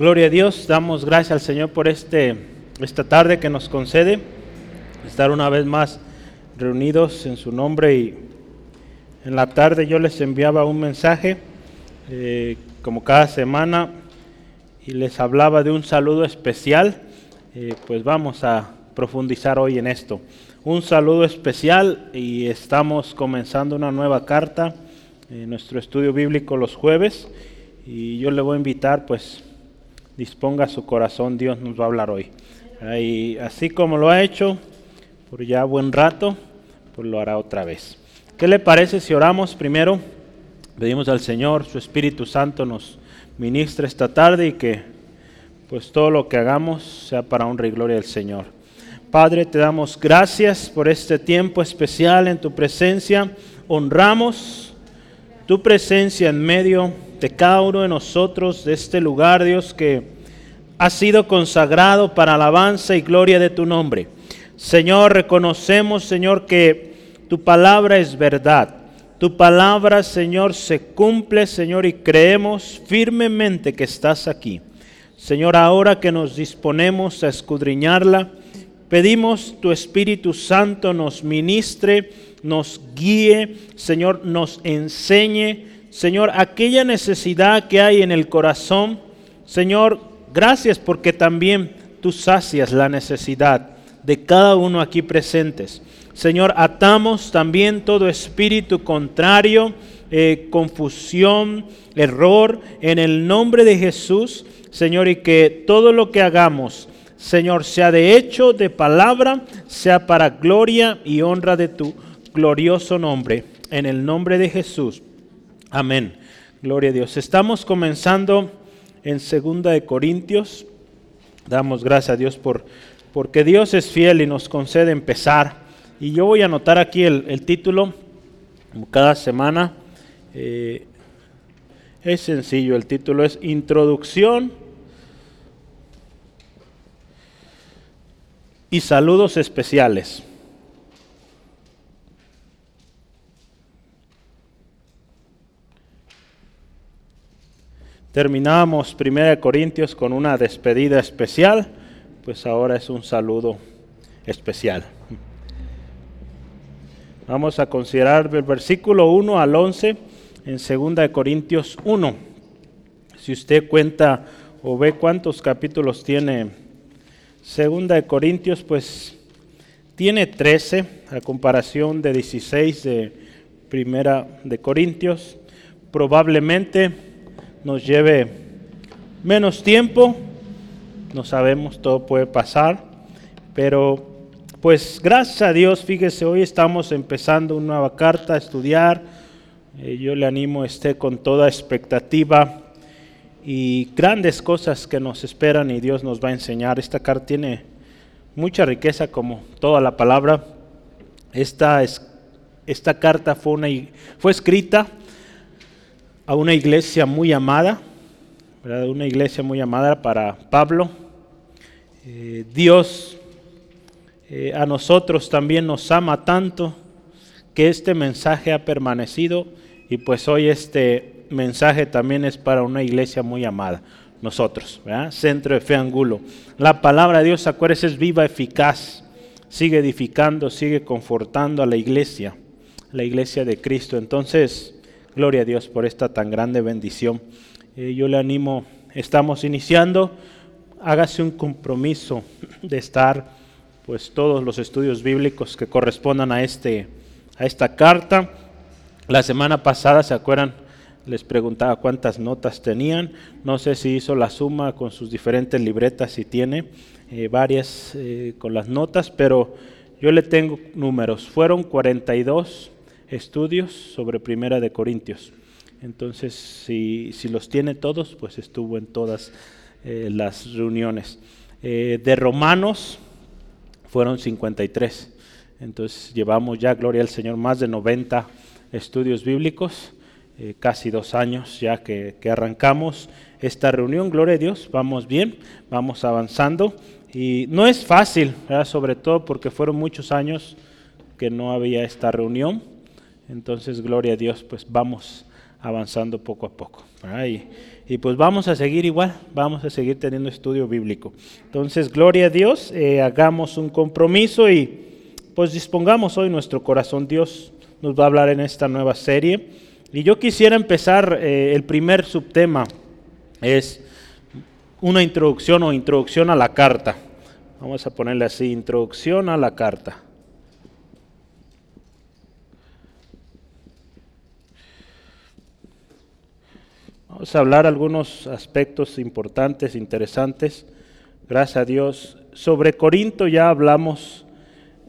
Gloria a Dios, damos gracias al Señor por este, esta tarde que nos concede estar una vez más reunidos en su nombre y en la tarde yo les enviaba un mensaje eh, como cada semana y les hablaba de un saludo especial, eh, pues vamos a profundizar hoy en esto. Un saludo especial y estamos comenzando una nueva carta en nuestro estudio bíblico los jueves y yo le voy a invitar pues disponga su corazón, Dios nos va a hablar hoy. Y así como lo ha hecho por ya buen rato, pues lo hará otra vez. ¿Qué le parece si oramos primero? Pedimos al Señor, su Espíritu Santo nos ministre esta tarde y que pues todo lo que hagamos sea para honra y gloria del Señor. Padre, te damos gracias por este tiempo especial en tu presencia. Honramos tu presencia en medio de cada uno de nosotros, de este lugar, Dios, que ha sido consagrado para alabanza y gloria de tu nombre. Señor, reconocemos, Señor, que tu palabra es verdad. Tu palabra, Señor, se cumple, Señor, y creemos firmemente que estás aquí. Señor, ahora que nos disponemos a escudriñarla, pedimos tu Espíritu Santo nos ministre, nos guíe, Señor, nos enseñe, Señor, aquella necesidad que hay en el corazón. Señor, gracias porque también tú sacias la necesidad de cada uno aquí presentes. Señor, atamos también todo espíritu contrario, eh, confusión, error, en el nombre de Jesús, Señor, y que todo lo que hagamos, Señor, sea de hecho, de palabra, sea para gloria y honra de tu glorioso nombre. En el nombre de Jesús. Amén. Gloria a Dios. Estamos comenzando en segunda de Corintios. Damos gracias a Dios por porque Dios es fiel y nos concede empezar. Y yo voy a anotar aquí el, título cada semana. Eh, es sencillo, el título es Introducción y saludos especiales. Terminamos 1 Corintios con una despedida especial, pues ahora es un saludo especial. Vamos a considerar el versículo 1 al 11 en 2 Corintios 1. Si usted cuenta o ve cuántos capítulos tiene 2 Corintios, pues tiene 13 a comparación de 16 de Primera de Corintios. Probablemente nos lleve menos tiempo, no sabemos, todo puede pasar, pero pues gracias a Dios, fíjese, hoy estamos empezando una nueva carta a estudiar, eh, yo le animo, esté con toda expectativa y grandes cosas que nos esperan y Dios nos va a enseñar. Esta carta tiene mucha riqueza como toda la palabra. Esta, es, esta carta fue, una, fue escrita a una iglesia muy amada, una iglesia muy amada para Pablo. Eh, Dios eh, a nosotros también nos ama tanto que este mensaje ha permanecido y pues hoy este mensaje también es para una iglesia muy amada, nosotros, Centro de Fe Angulo. La palabra de Dios, acuérdense, es viva, eficaz, sigue edificando, sigue confortando a la iglesia, la iglesia de Cristo. Entonces, Gloria a Dios por esta tan grande bendición. Eh, yo le animo, estamos iniciando, hágase un compromiso de estar, pues todos los estudios bíblicos que correspondan a, este, a esta carta. La semana pasada, ¿se acuerdan? Les preguntaba cuántas notas tenían. No sé si hizo la suma con sus diferentes libretas, si tiene eh, varias eh, con las notas, pero yo le tengo números. Fueron 42 estudios sobre Primera de Corintios. Entonces, si, los tiene todos, pues estuvo en todas eh, las reuniones. Eh, de Romanos fueron 53. Entonces, llevamos ya, gloria al Señor, más de 90 estudios bíblicos, eh, casi dos años ya que, arrancamos esta reunión. Gloria a Dios, vamos bien, vamos avanzando. Y no es fácil, sobre todo porque fueron muchos años que no había esta reunión. Entonces, gloria a Dios, pues vamos avanzando poco a poco. Y, y pues vamos a seguir igual, vamos a seguir teniendo estudio bíblico. Entonces, gloria a Dios, eh, hagamos un compromiso y pues dispongamos hoy nuestro corazón. Dios nos va a hablar en esta nueva serie. Y yo quisiera empezar, eh, el primer subtema es una introducción o introducción a la carta. Vamos a ponerle así, introducción a la carta. Vamos a hablar algunos aspectos importantes, interesantes. Gracias a Dios. Sobre Corinto ya hablamos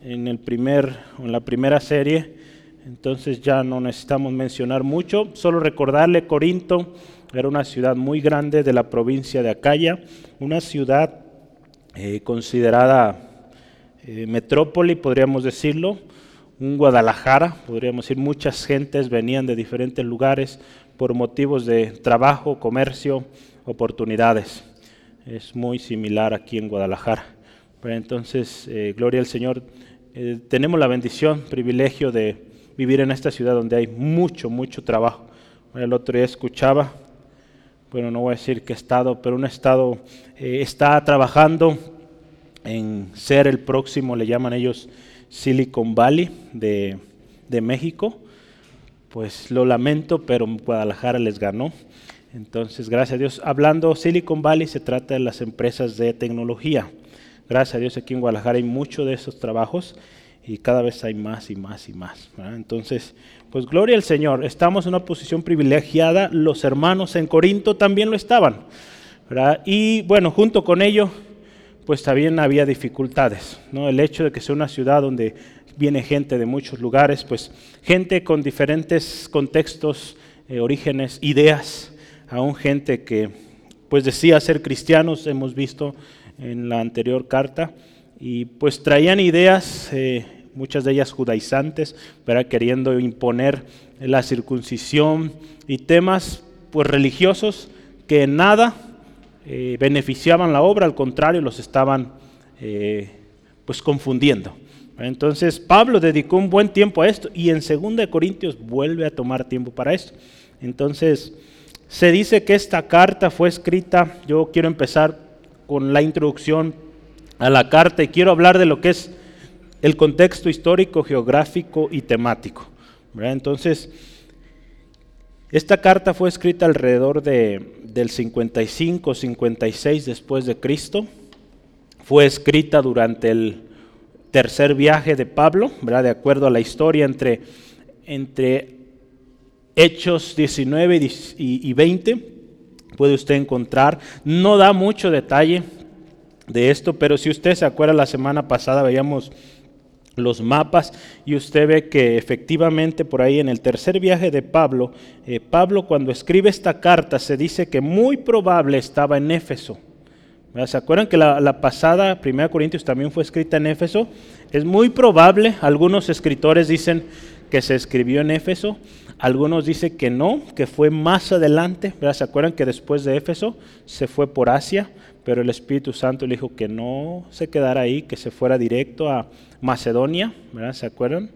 en, el primer, en la primera serie, entonces ya no necesitamos mencionar mucho. Solo recordarle, Corinto era una ciudad muy grande de la provincia de Acaya, una ciudad eh, considerada eh, metrópoli, podríamos decirlo, un Guadalajara, podríamos decir, muchas gentes venían de diferentes lugares por motivos de trabajo, comercio, oportunidades. Es muy similar aquí en Guadalajara. entonces, eh, gloria al Señor. Eh, tenemos la bendición, privilegio de vivir en esta ciudad donde hay mucho, mucho trabajo. El otro día escuchaba, bueno, no voy a decir qué estado, pero un estado eh, está trabajando en ser el próximo, le llaman ellos Silicon Valley de, de México pues lo lamento, pero Guadalajara les ganó. Entonces, gracias a Dios. Hablando Silicon Valley, se trata de las empresas de tecnología. Gracias a Dios aquí en Guadalajara hay mucho de esos trabajos y cada vez hay más y más y más. Entonces, pues gloria al Señor. Estamos en una posición privilegiada. Los hermanos en Corinto también lo estaban. Y bueno, junto con ello, pues también había dificultades. ¿no? El hecho de que sea una ciudad donde viene gente de muchos lugares, pues gente con diferentes contextos, eh, orígenes, ideas, aún gente que pues decía ser cristianos, hemos visto en la anterior carta, y pues traían ideas, eh, muchas de ellas judaizantes, pero queriendo imponer la circuncisión y temas pues religiosos que en nada eh, beneficiaban la obra, al contrario, los estaban pues confundiendo. Entonces Pablo dedicó un buen tiempo a esto y en 2 Corintios vuelve a tomar tiempo para esto. Entonces se dice que esta carta fue escrita, yo quiero empezar con la introducción a la carta y quiero hablar de lo que es el contexto histórico, geográfico y temático. Entonces, esta carta fue escrita alrededor de, del 55, 56 después de Cristo. Fue escrita durante el tercer viaje de Pablo, de acuerdo a la historia entre, entre Hechos 19 y 20, puede usted encontrar. No da mucho detalle de esto, pero si usted se acuerda, la semana pasada veíamos los mapas y usted ve que efectivamente por ahí en el tercer viaje de Pablo, eh, Pablo cuando escribe esta carta se dice que muy probable estaba en Éfeso. ¿Se acuerdan que la, pasada, 1 Corintios, también fue escrita en Éfeso? Es muy probable, algunos escritores dicen que se escribió en Éfeso, algunos dicen que no, que fue más adelante. ¿Se acuerdan que después de Éfeso se fue por Asia? Pero el Espíritu Santo le dijo que no se quedara ahí, que se fuera directo a Macedonia. ¿Se acuerdan?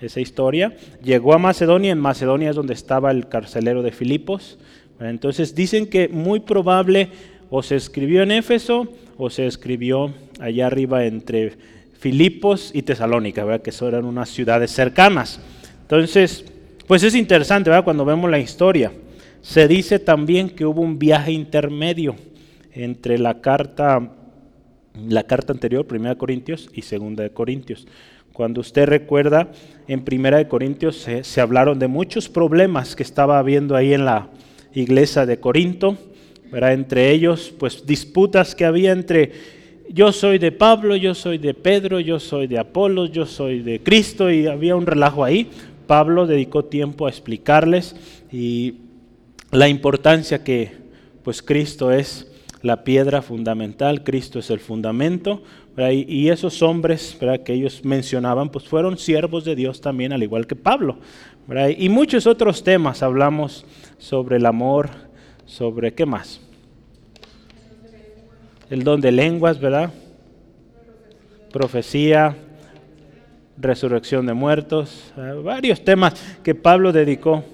Esa historia. Llegó a Macedonia, en Macedonia es donde estaba el carcelero de Filipos. Entonces dicen que muy probable o se escribió en Éfeso o se escribió allá arriba entre Filipos y Tesalónica, ¿verdad? que eso eran unas ciudades cercanas. Entonces, pues es interesante ¿verdad? cuando vemos la historia. Se dice también que hubo un viaje intermedio entre la carta, la carta anterior, 1 Corintios, y 2 de Corintios. Cuando usted recuerda, en 1 de Corintios se, se hablaron de muchos problemas que estaba habiendo ahí en la iglesia de Corinto entre ellos, pues disputas que había entre yo soy de Pablo, yo soy de Pedro, yo soy de Apolo, yo soy de Cristo y había un relajo ahí. Pablo dedicó tiempo a explicarles y la importancia que pues Cristo es la piedra fundamental, Cristo es el fundamento, y, esos hombres que ellos mencionaban, pues fueron siervos de Dios también, al igual que Pablo. Y muchos otros temas hablamos sobre el amor, sobre qué más. El don de lenguas, ¿verdad? Profecía, resurrección de muertos, varios temas que Pablo dedicó.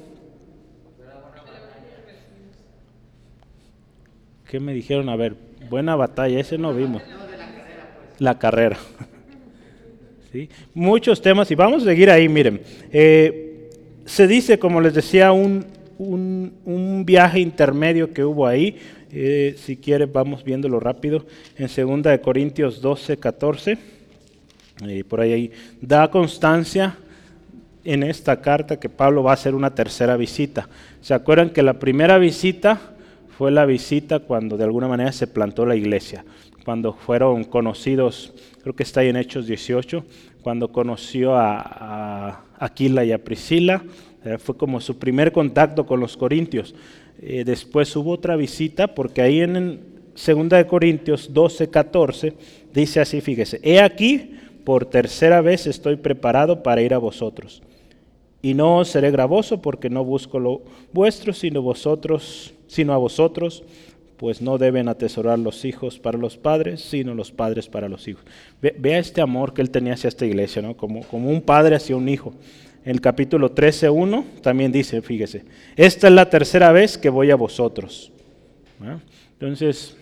¿Qué me dijeron? A ver, buena batalla, ese no vimos. La carrera. ¿Sí? Muchos temas y vamos a seguir ahí, miren. Eh, se dice, como les decía, un, un, viaje intermedio que hubo ahí. Eh, si quiere, vamos viéndolo rápido. En 2 Corintios 12, 14. Eh, por ahí da constancia en esta carta que Pablo va a hacer una tercera visita. ¿Se acuerdan que la primera visita fue la visita cuando de alguna manera se plantó la iglesia? Cuando fueron conocidos, creo que está ahí en Hechos 18, cuando conoció a, Aquila y a Priscila, eh, fue como su primer contacto con los corintios. Eh, después hubo otra visita, porque ahí en 2 de Corintios 12, 14, dice así, fíjese, he aquí, por tercera vez estoy preparado para ir a vosotros y no seré gravoso porque no busco lo vuestro, sino vosotros, sino a vosotros, pues no deben atesorar los hijos para los padres, sino los padres para los hijos. vea este amor que él tenía hacia esta iglesia, ¿no? como, como un padre hacia un hijo. El capítulo 13.1 también dice, fíjese, esta es la tercera vez que voy a vosotros. Entonces,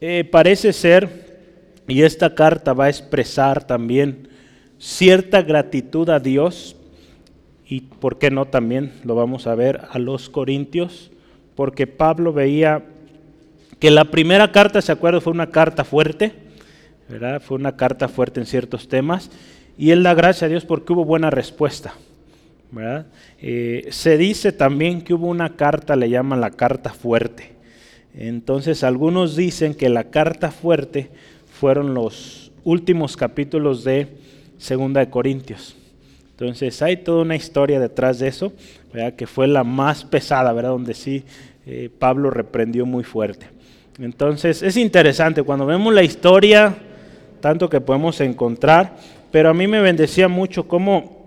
eh, parece ser, y esta carta va a expresar también cierta gratitud a Dios y por qué no también lo vamos a ver a los Corintios, porque Pablo veía que la primera carta, ¿se acuerda? Fue una carta fuerte, ¿verdad? Fue una carta fuerte en ciertos temas, y él da gracias a Dios porque hubo buena respuesta, ¿verdad? Eh, se dice también que hubo una carta, le llaman la carta fuerte. Entonces algunos dicen que la carta fuerte fueron los últimos capítulos de Segunda de Corintios. Entonces hay toda una historia detrás de eso, que fue la más pesada, ¿verdad? donde sí eh, Pablo reprendió muy fuerte. Entonces es interesante cuando vemos la historia, tanto que podemos encontrar, pero a mí me bendecía mucho cómo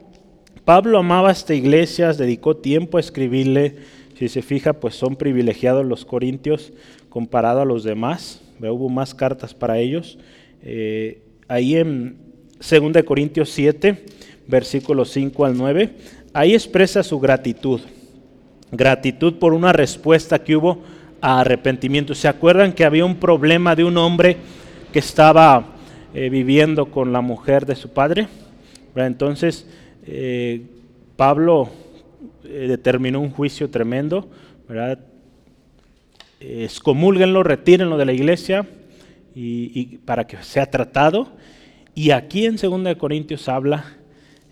Pablo amaba esta iglesia, dedicó tiempo a escribirle, si se fija, pues son privilegiados los corintios comparado a los demás, hubo más cartas para ellos. Eh, ahí en 2 Corintios 7, versículos 5 al 9, ahí expresa su gratitud. Gratitud por una respuesta que hubo a arrepentimiento. ¿Se acuerdan que había un problema de un hombre que estaba eh, viviendo con la mujer de su padre? Entonces, eh, Pablo eh, determinó un juicio tremendo, ¿verdad? retírenlo de la iglesia y, y, para que sea tratado. Y aquí en 2 Corintios habla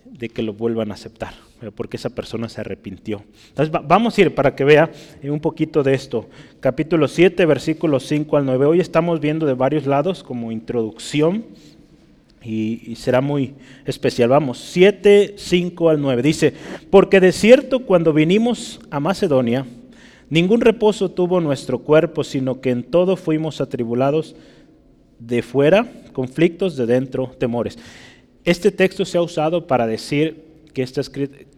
de que lo vuelvan a aceptar, porque esa persona se arrepintió. Entonces vamos a ir para que vea eh, un poquito de esto. Capítulo 7, versículos 5 al 9. Hoy estamos viendo de varios lados como introducción y, será muy especial. Vamos, 7, 5 al 9. Dice, porque de cierto cuando vinimos a Macedonia, ningún reposo tuvo nuestro cuerpo, sino que en todo fuimos atribulados de fuera, conflictos de dentro, temores. Este texto se ha usado para decir que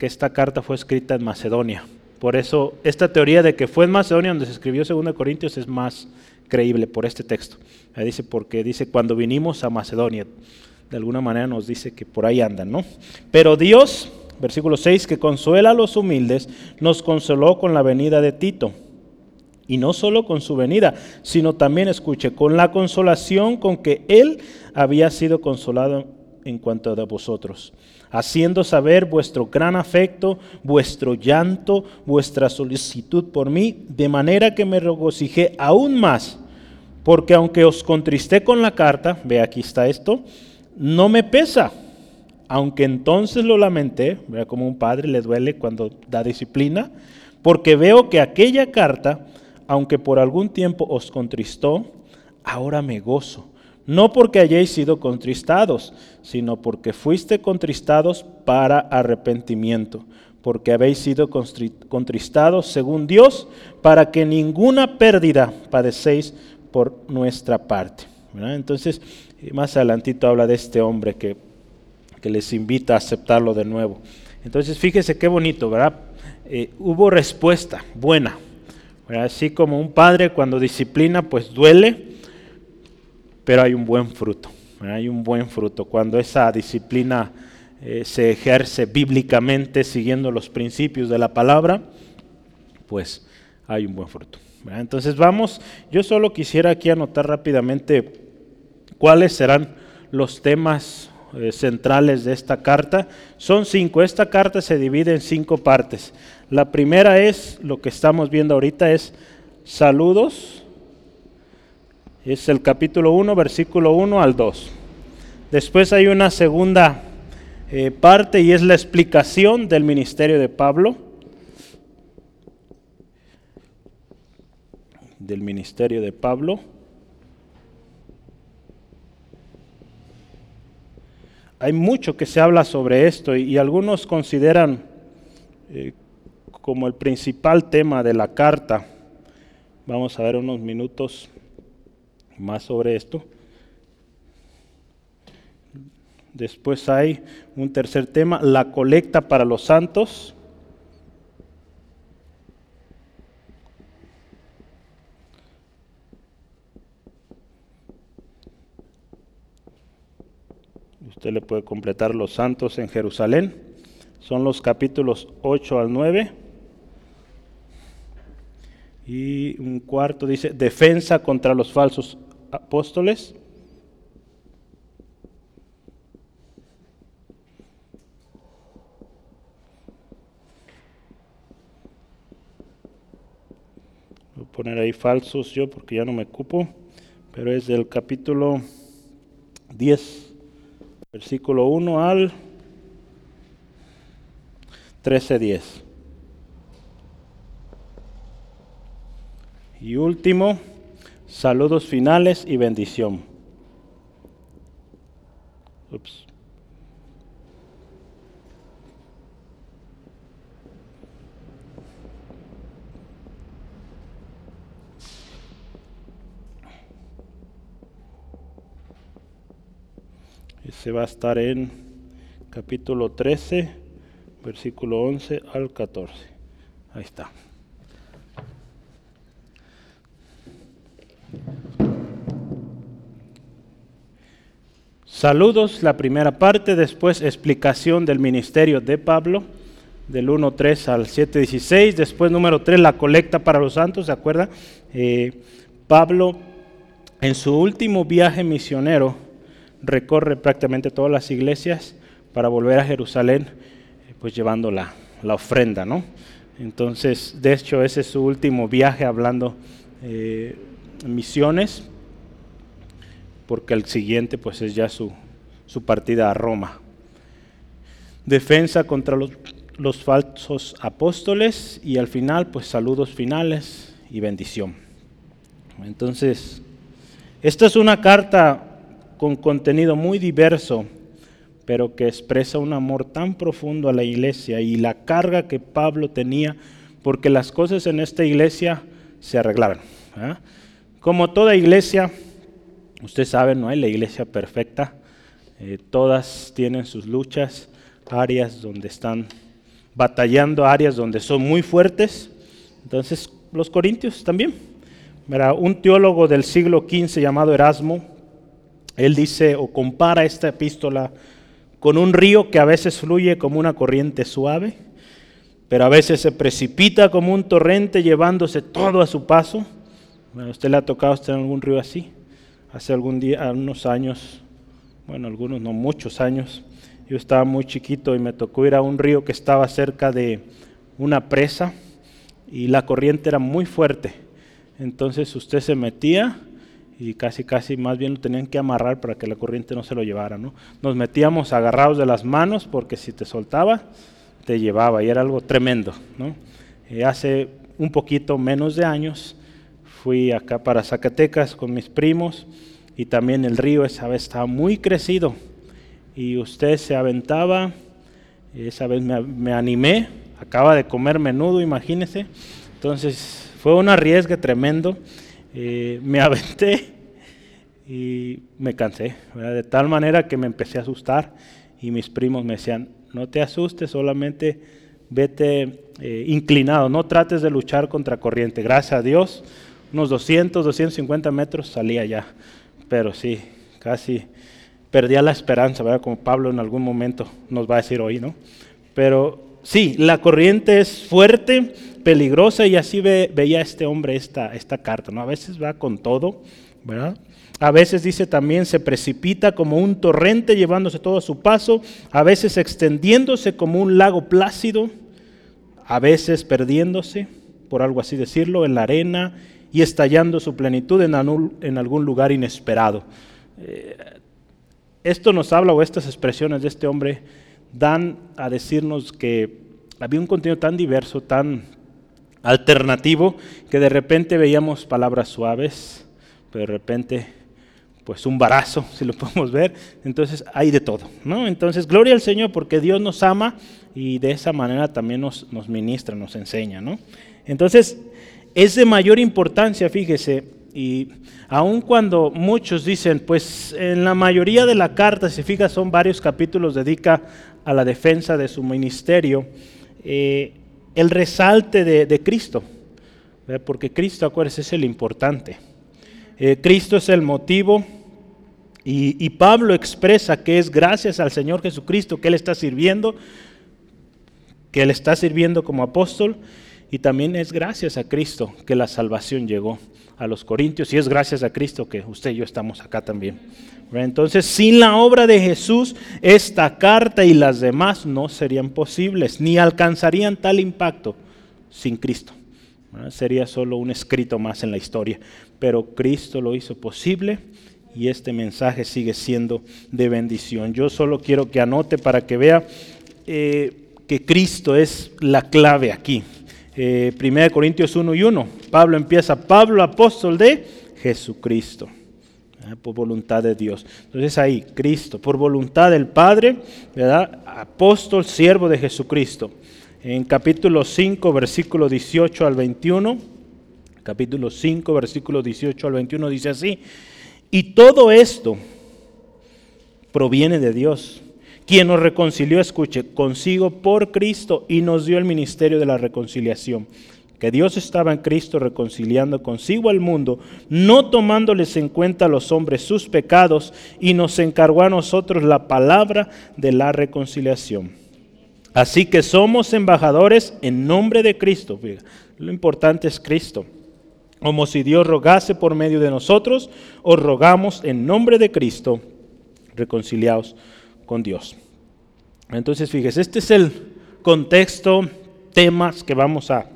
esta, carta fue escrita en Macedonia. Por eso esta teoría de que fue en Macedonia donde se escribió 2 Corintios es más creíble por este texto. dice porque dice cuando vinimos a Macedonia. De alguna manera nos dice que por ahí andan, ¿no? Pero Dios, versículo 6, que consuela a los humildes, nos consoló con la venida de Tito. Y no solo con su venida, sino también, escuche, con la consolación con que él había sido consolado en cuanto a vosotros, haciendo saber vuestro gran afecto, vuestro llanto, vuestra solicitud por mí, de manera que me regocijé aún más, porque aunque os contristé con la carta, ve aquí está esto, no me pesa, aunque entonces lo lamenté, vea como un padre le duele cuando da disciplina, porque veo que aquella carta, aunque por algún tiempo os contristó, ahora me gozo no porque hayáis sido contristados, sino porque fuiste contristados para arrepentimiento, porque habéis sido contristados según Dios, para que ninguna pérdida padecéis por nuestra parte. Entonces, más adelantito habla de este hombre que, que, les invita a aceptarlo de nuevo. Entonces, fíjese qué bonito, ¿verdad? Eh, hubo respuesta buena. Así como un padre cuando disciplina, pues duele, pero hay un buen fruto. Hay un buen fruto. Cuando esa disciplina eh, se ejerce bíblicamente siguiendo los principios de la palabra, pues hay un buen fruto. Entonces vamos, yo solo quisiera aquí anotar rápidamente cuáles serán los temas eh, centrales de esta carta. Son cinco, esta carta se divide en cinco partes. La primera es, lo que estamos viendo ahorita es saludos, es el capítulo 1, versículo 1 al 2. Después hay una segunda eh, parte y es la explicación del ministerio de Pablo. Del ministerio de Pablo. Hay mucho que se habla sobre esto y, algunos consideran eh, como el principal tema de la carta. Vamos a ver unos minutos más sobre esto. Después hay un tercer tema, la colecta para los santos. Usted le puede completar los santos en Jerusalén. Son los capítulos 8 al 9. Y un cuarto dice, defensa contra los falsos apóstoles. poner ahí falsos yo porque ya no me ocupo, pero es del capítulo 10, versículo 1 al 13.10. Y último, saludos finales y bendición. Ups. Ese va a estar en capítulo 13, versículo 11 al 14. Ahí está. Saludos, la primera parte, después explicación del ministerio de Pablo, del 1.3 al 7.16, después número 3, la colecta para los santos, ¿se acuerda? Eh, Pablo, en su último viaje misionero, recorre prácticamente todas las iglesias para volver a Jerusalén, eh, pues llevando la, ofrenda, ¿no? Entonces, de hecho, ese es su último viaje hablando eh, misiones, porque el siguiente pues es ya su, su partida a Roma. Defensa contra los, falsos apóstoles y al final pues saludos finales y bendición. Entonces, esta es una carta con contenido muy diverso, pero que expresa un amor tan profundo a la iglesia y la carga que Pablo tenía, porque las cosas en esta iglesia se arreglaron. Como toda iglesia, usted sabe, no hay la iglesia perfecta, eh, todas tienen sus luchas, áreas donde están batallando, áreas donde son muy fuertes. Entonces, los corintios también. un teólogo del siglo XV llamado Erasmo, él dice o compara esta epístola con un río que a veces fluye como una corriente suave, pero a veces se precipita como un torrente llevándose todo a su paso. Bueno, ¿Usted le ha tocado estar en algún río así? Hace algún día, unos años, bueno, algunos no muchos años, yo estaba muy chiquito y me tocó ir a un río que estaba cerca de una presa y la corriente era muy fuerte. Entonces usted se metía y casi, casi más bien lo tenían que amarrar para que la corriente no se lo llevara. ¿no? Nos metíamos agarrados de las manos porque si te soltaba, te llevaba y era algo tremendo. ¿no? Eh, hace un poquito menos de años fui acá para Zacatecas con mis primos y también el río esa vez estaba muy crecido y usted se aventaba, esa vez me, me animé, acaba de comer menudo, imagínese, entonces fue un arriesgue tremendo. Eh, me aventé y me cansé, de tal manera que me empecé a asustar y mis primos me decían, no te asustes, solamente vete eh, inclinado, no trates de luchar contra corriente. Gracias a Dios, unos 200, 250 metros salía ya, pero sí, casi perdía la esperanza, ¿verdad? Como Pablo en algún momento nos va a decir hoy, ¿no? Pero sí, la corriente es fuerte, peligrosa y así ve, veía este hombre esta, esta carta. ¿no? A veces va con todo, ¿verdad? A veces dice también se precipita como un torrente llevándose todo a su paso, a veces extendiéndose como un lago plácido, a veces perdiéndose, por algo así decirlo, en la arena y estallando su plenitud en, algún lugar inesperado. Eh, esto nos habla, o estas expresiones de este hombre dan a decirnos que había un contenido tan diverso, tan alternativo, que de repente veíamos palabras suaves, pero de repente pues un barazo, si lo podemos ver. Entonces hay de todo, ¿no? Entonces, gloria al Señor porque Dios nos ama y de esa manera también nos, nos ministra, nos enseña, ¿no? Entonces, es de mayor importancia, fíjese, y aun cuando muchos dicen, pues en la mayoría de la carta, si fija, son varios capítulos dedica a la defensa de su ministerio, eh, el resalte de, Cristo, porque Cristo, acuérdense, es el importante. Eh, Cristo es el motivo y, y, Pablo expresa que es gracias al Señor Jesucristo que Él está sirviendo, que Él está sirviendo como apóstol y también es gracias a Cristo que la salvación llegó a los Corintios y es gracias a Cristo que usted y yo estamos acá también. Entonces, sin la obra de Jesús, esta carta y las demás no serían posibles, ni alcanzarían tal impacto sin Cristo. Sería solo un escrito más en la historia. Pero Cristo lo hizo posible y este mensaje sigue siendo de bendición. Yo solo quiero que anote para que vea eh, que Cristo es la clave aquí. 1 eh, Corintios 1 y 1. Pablo empieza, Pablo apóstol de Jesucristo, por voluntad de Dios. Entonces ahí, Cristo, por voluntad del Padre, ¿verdad? apóstol, siervo de Jesucristo. En capítulo 5, versículo 18 al 21, capítulo 5, versículo 18 al 21 dice así, y todo esto proviene de Dios quien nos reconcilió, escuche, consigo por Cristo y nos dio el ministerio de la reconciliación. Que Dios estaba en Cristo reconciliando consigo al mundo, no tomándoles en cuenta a los hombres sus pecados, y nos encargó a nosotros la palabra de la reconciliación. Así que somos embajadores en nombre de Cristo. Lo importante es Cristo. Como si Dios rogase por medio de nosotros, os rogamos en nombre de Cristo, reconciliados con Dios. Entonces, fíjese, este es el contexto, temas que vamos a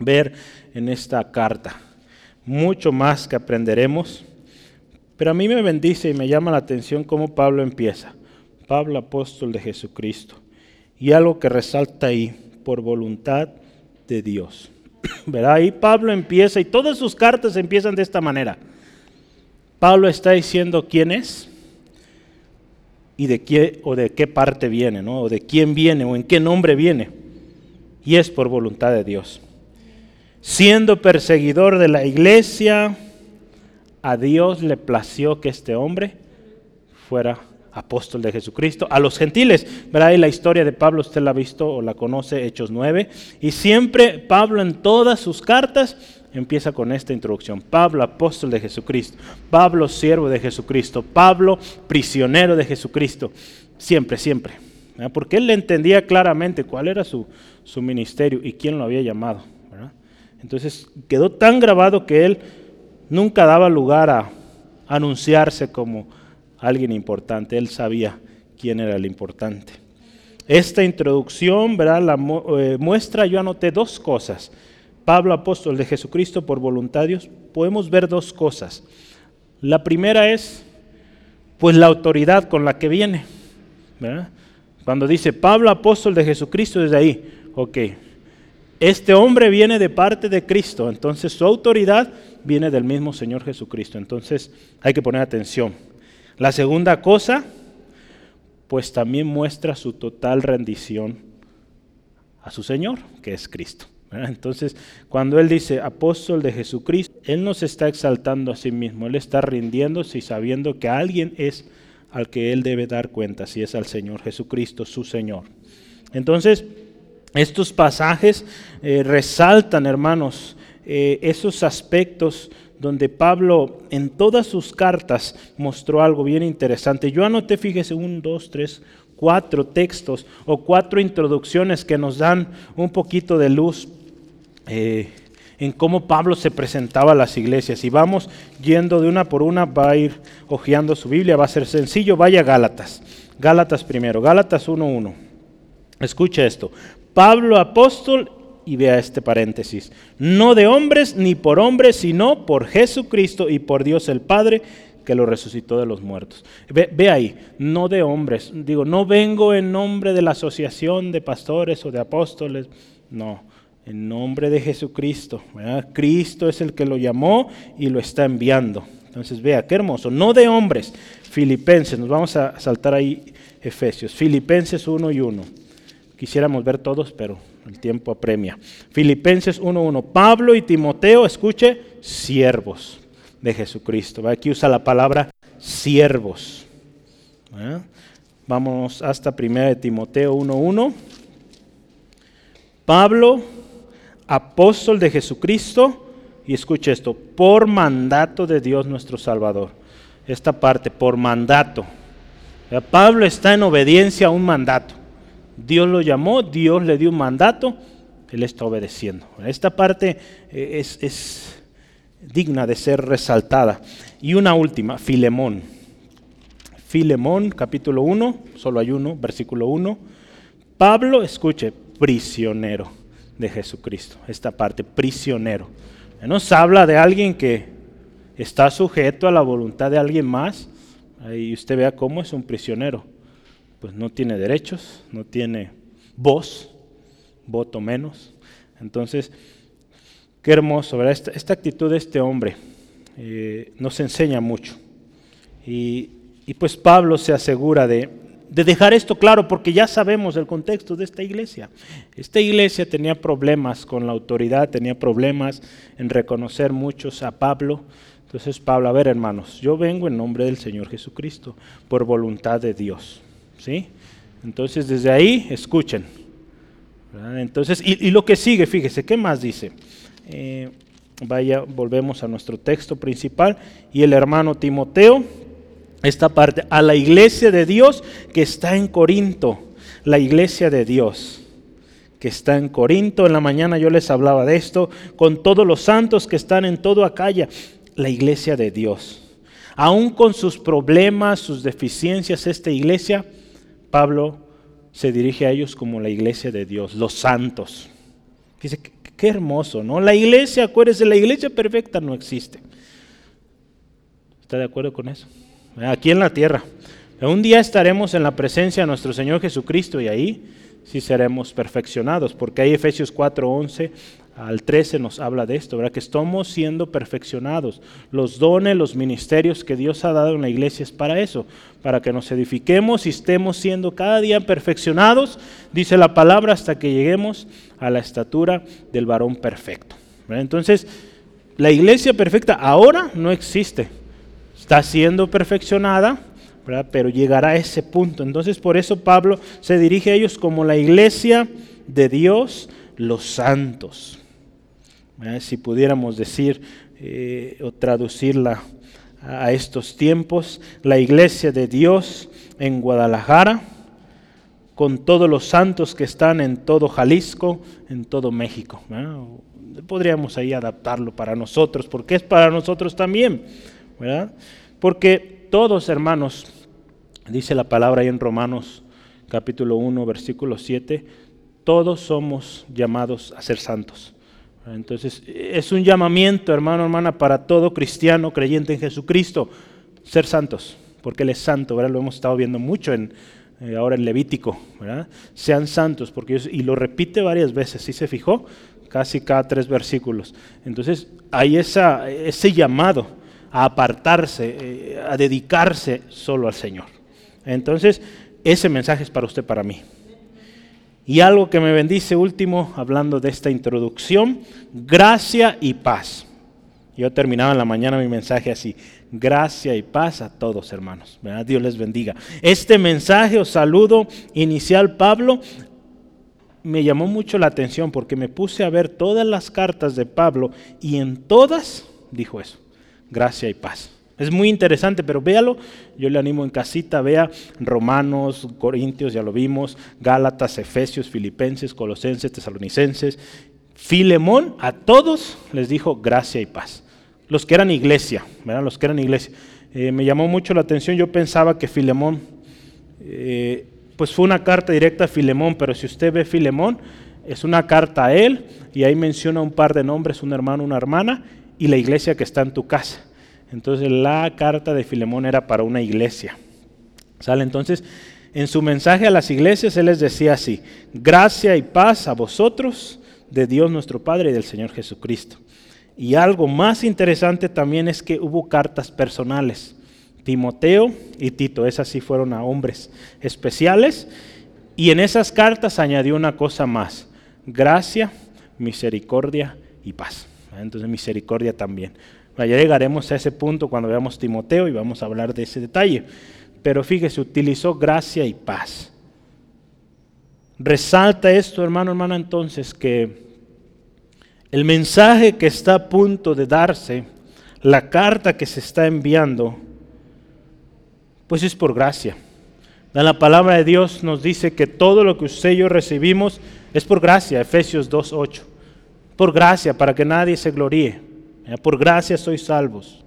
ver en esta carta. Mucho más que aprenderemos. Pero a mí me bendice y me llama la atención cómo Pablo empieza. Pablo, apóstol de Jesucristo. Y algo que resalta ahí, por voluntad de Dios. ¿Verdad? Ahí Pablo empieza y todas sus cartas empiezan de esta manera. Pablo está diciendo quién es, y de qué o de qué parte viene, o de quién viene o en qué nombre viene. Y es por voluntad de Dios. Siendo perseguidor de la iglesia, a Dios le plació que este hombre fuera apóstol de Jesucristo. A los gentiles, ¿verdad? Y la historia de Pablo usted la ha visto o la conoce, Hechos 9. Y siempre Pablo en todas sus cartas empieza con esta introducción. Pablo, apóstol de Jesucristo. Pablo, siervo de Jesucristo. Pablo, prisionero de Jesucristo. Siempre, siempre. Porque él le entendía claramente cuál era su, su ministerio y quién lo había llamado. Entonces quedó tan grabado que él nunca daba lugar a anunciarse como alguien importante. Él sabía quién era el importante. Esta introducción ¿verdad? La eh, muestra, yo anoté dos cosas. Pablo, apóstol de Jesucristo por voluntad Dios, podemos ver dos cosas. La primera es, pues, la autoridad con la que viene. Cuando dice Pablo, apóstol de Jesucristo, desde ahí, ok, este hombre viene de parte de Cristo, entonces su autoridad viene del mismo Señor Jesucristo. Entonces hay que poner atención. La segunda cosa, pues también muestra su total rendición a su Señor, que es Cristo. Entonces, cuando Él dice apóstol de Jesucristo, Él no se está exaltando a sí mismo, Él está rindiéndose y sabiendo que alguien es al que Él debe dar cuenta, si es al Señor Jesucristo, su Señor. Entonces, estos pasajes eh, resaltan, hermanos, eh, esos aspectos donde Pablo en todas sus cartas mostró algo bien interesante. Yo anoté, fíjese, un, dos, tres, cuatro textos o cuatro introducciones que nos dan un poquito de luz eh, en cómo Pablo se presentaba a las iglesias. Y vamos yendo de una por una, va a ir hojeando su Biblia, va a ser sencillo, vaya Gálatas. Gálatas primero, Gálatas 1.1. Escucha esto. Pablo apóstol, y vea este paréntesis, no de hombres ni por hombres, sino por Jesucristo y por Dios el Padre que lo resucitó de los muertos. Ve, ahí, no de hombres. Digo, no vengo en nombre de la asociación de pastores o de apóstoles, no, en nombre de Jesucristo. Cristo es el que lo llamó y lo está enviando. Entonces, vea, qué hermoso, no de hombres. Filipenses, nos vamos a saltar ahí Efesios, Filipenses 1 y 1. Quisiéramos ver todos, pero el tiempo apremia. Filipenses 1.1. Pablo y Timoteo, escuche, siervos de Jesucristo. Aquí usa la palabra siervos. Vamos hasta 1 de Timoteo 1.1. Pablo, apóstol de Jesucristo, y escuche esto, por mandato de Dios nuestro Salvador. Esta parte, por mandato. Pablo está en obediencia a un mandato. Dios lo llamó, Dios le dio un mandato, él está obedeciendo. Esta parte eh, es, es digna de ser resaltada. Y una última, Filemón. Filemón, capítulo 1, solo hay uno, versículo 1. Pablo, escuche, prisionero de Jesucristo. Esta parte, prisionero. Nos habla de alguien que está sujeto a la voluntad de alguien más. Ahí usted vea cómo es un prisionero. Pues no tiene derechos, no tiene voz, voto menos. Entonces, Qué hermoso, ¿verdad? Esta, actitud de este hombre eh, nos enseña mucho. Y, pues Pablo se asegura de, dejar esto claro porque ya sabemos el contexto de esta iglesia. Esta iglesia tenía problemas con la autoridad, tenía problemas en reconocer muchos a Pablo. Entonces Pablo, a ver hermanos, yo vengo en nombre del Señor Jesucristo, por voluntad de Dios. ¿sí? Entonces desde ahí escuchen. Entonces, y, y lo que sigue, fíjese, ¿qué más dice? Eh, vaya, volvemos a nuestro texto principal. Y el hermano Timoteo, esta parte, a la iglesia de Dios que está en Corinto, la iglesia de Dios que está en Corinto. En la mañana yo les hablaba de esto, con todos los santos que están en todo Acaya, la iglesia de Dios. Aún con sus problemas, sus deficiencias, esta iglesia, Pablo se dirige a ellos como la iglesia de Dios, los santos. Dice, Qué hermoso, ¿no? La iglesia, acuérdese, la iglesia perfecta no existe. ¿Está de acuerdo con eso? Aquí en la tierra. Un día estaremos en la presencia de nuestro Señor Jesucristo y ahí sí seremos perfeccionados, porque ahí Efesios 4, 11 al 13 nos habla de esto, ¿verdad? Que estamos siendo perfeccionados. Los dones, los ministerios que Dios ha dado en la iglesia es para eso, para que nos edifiquemos y estemos siendo cada día perfeccionados, dice la palabra, hasta que lleguemos a la estatura del varón perfecto. Entonces, la iglesia perfecta ahora no existe, está siendo perfeccionada, pero llegará a ese punto. Entonces, por eso Pablo se dirige a ellos como la iglesia de Dios, los santos. Si pudiéramos decir eh, o traducirla a estos tiempos, la iglesia de Dios en Guadalajara, con todos los santos que están en todo Jalisco, en todo México. Podríamos ahí adaptarlo para nosotros, porque es para nosotros también. Porque todos, hermanos, dice la palabra ahí en Romanos capítulo 1, versículo 7, todos somos llamados a ser santos. Entonces, es un llamamiento, hermano, hermana, para todo cristiano creyente en Jesucristo, ser santos, porque Él es santo, ¿verdad? Lo hemos estado viendo mucho en, eh, ahora en Levítico. Sean santos, porque y lo repite varias veces, ¿sí se fijó? Casi cada tres versículos. Entonces, hay esa, ese llamado a apartarse, eh, a dedicarse solo al Señor. Entonces, ese mensaje es para usted, para mí. Y algo que me bendice último, hablando de esta introducción, gracia y paz. Yo terminaba en la mañana mi mensaje así, gracia y paz a todos hermanos. Dios les bendiga. Este mensaje o saludo inicial, Pablo, me llamó mucho la atención porque me puse a ver todas las cartas de Pablo y en todas dijo eso, gracia y paz. Es muy interesante, pero véalo, yo le animo en casita, vea Romanos, Corintios, ya lo vimos, Gálatas, Efesios, Filipenses, Colosenses, Tesalonicenses, Filemón a todos les dijo gracia y paz. Los que eran iglesia, ¿verdad? Los que eran iglesia. Eh, me llamó mucho la atención, yo pensaba que Filemón, eh, pues fue una carta directa a Filemón, pero si usted ve Filemón, es una carta a él y ahí menciona un par de nombres, un hermano, una hermana y la iglesia que está en tu casa. Entonces la carta de Filemón era para una iglesia. ¿Sale? Entonces, en su mensaje a las iglesias, él les decía así, gracia y paz a vosotros de Dios nuestro Padre y del Señor Jesucristo. Y algo más interesante también es que hubo cartas personales. Timoteo y Tito, esas sí fueron a hombres especiales. Y en esas cartas añadió una cosa más, gracia, misericordia y paz. Entonces misericordia también. Ya llegaremos a ese punto cuando veamos Timoteo y vamos a hablar de ese detalle. Pero fíjese, utilizó gracia y paz. Resalta esto, hermano, hermana, entonces, que el mensaje que está a punto de darse, la carta que se está enviando, pues es por gracia. La palabra de Dios nos dice que todo lo que usted y yo recibimos es por gracia, Efesios 2.8. Por gracia, para que nadie se gloríe. Por gracia sois salvos.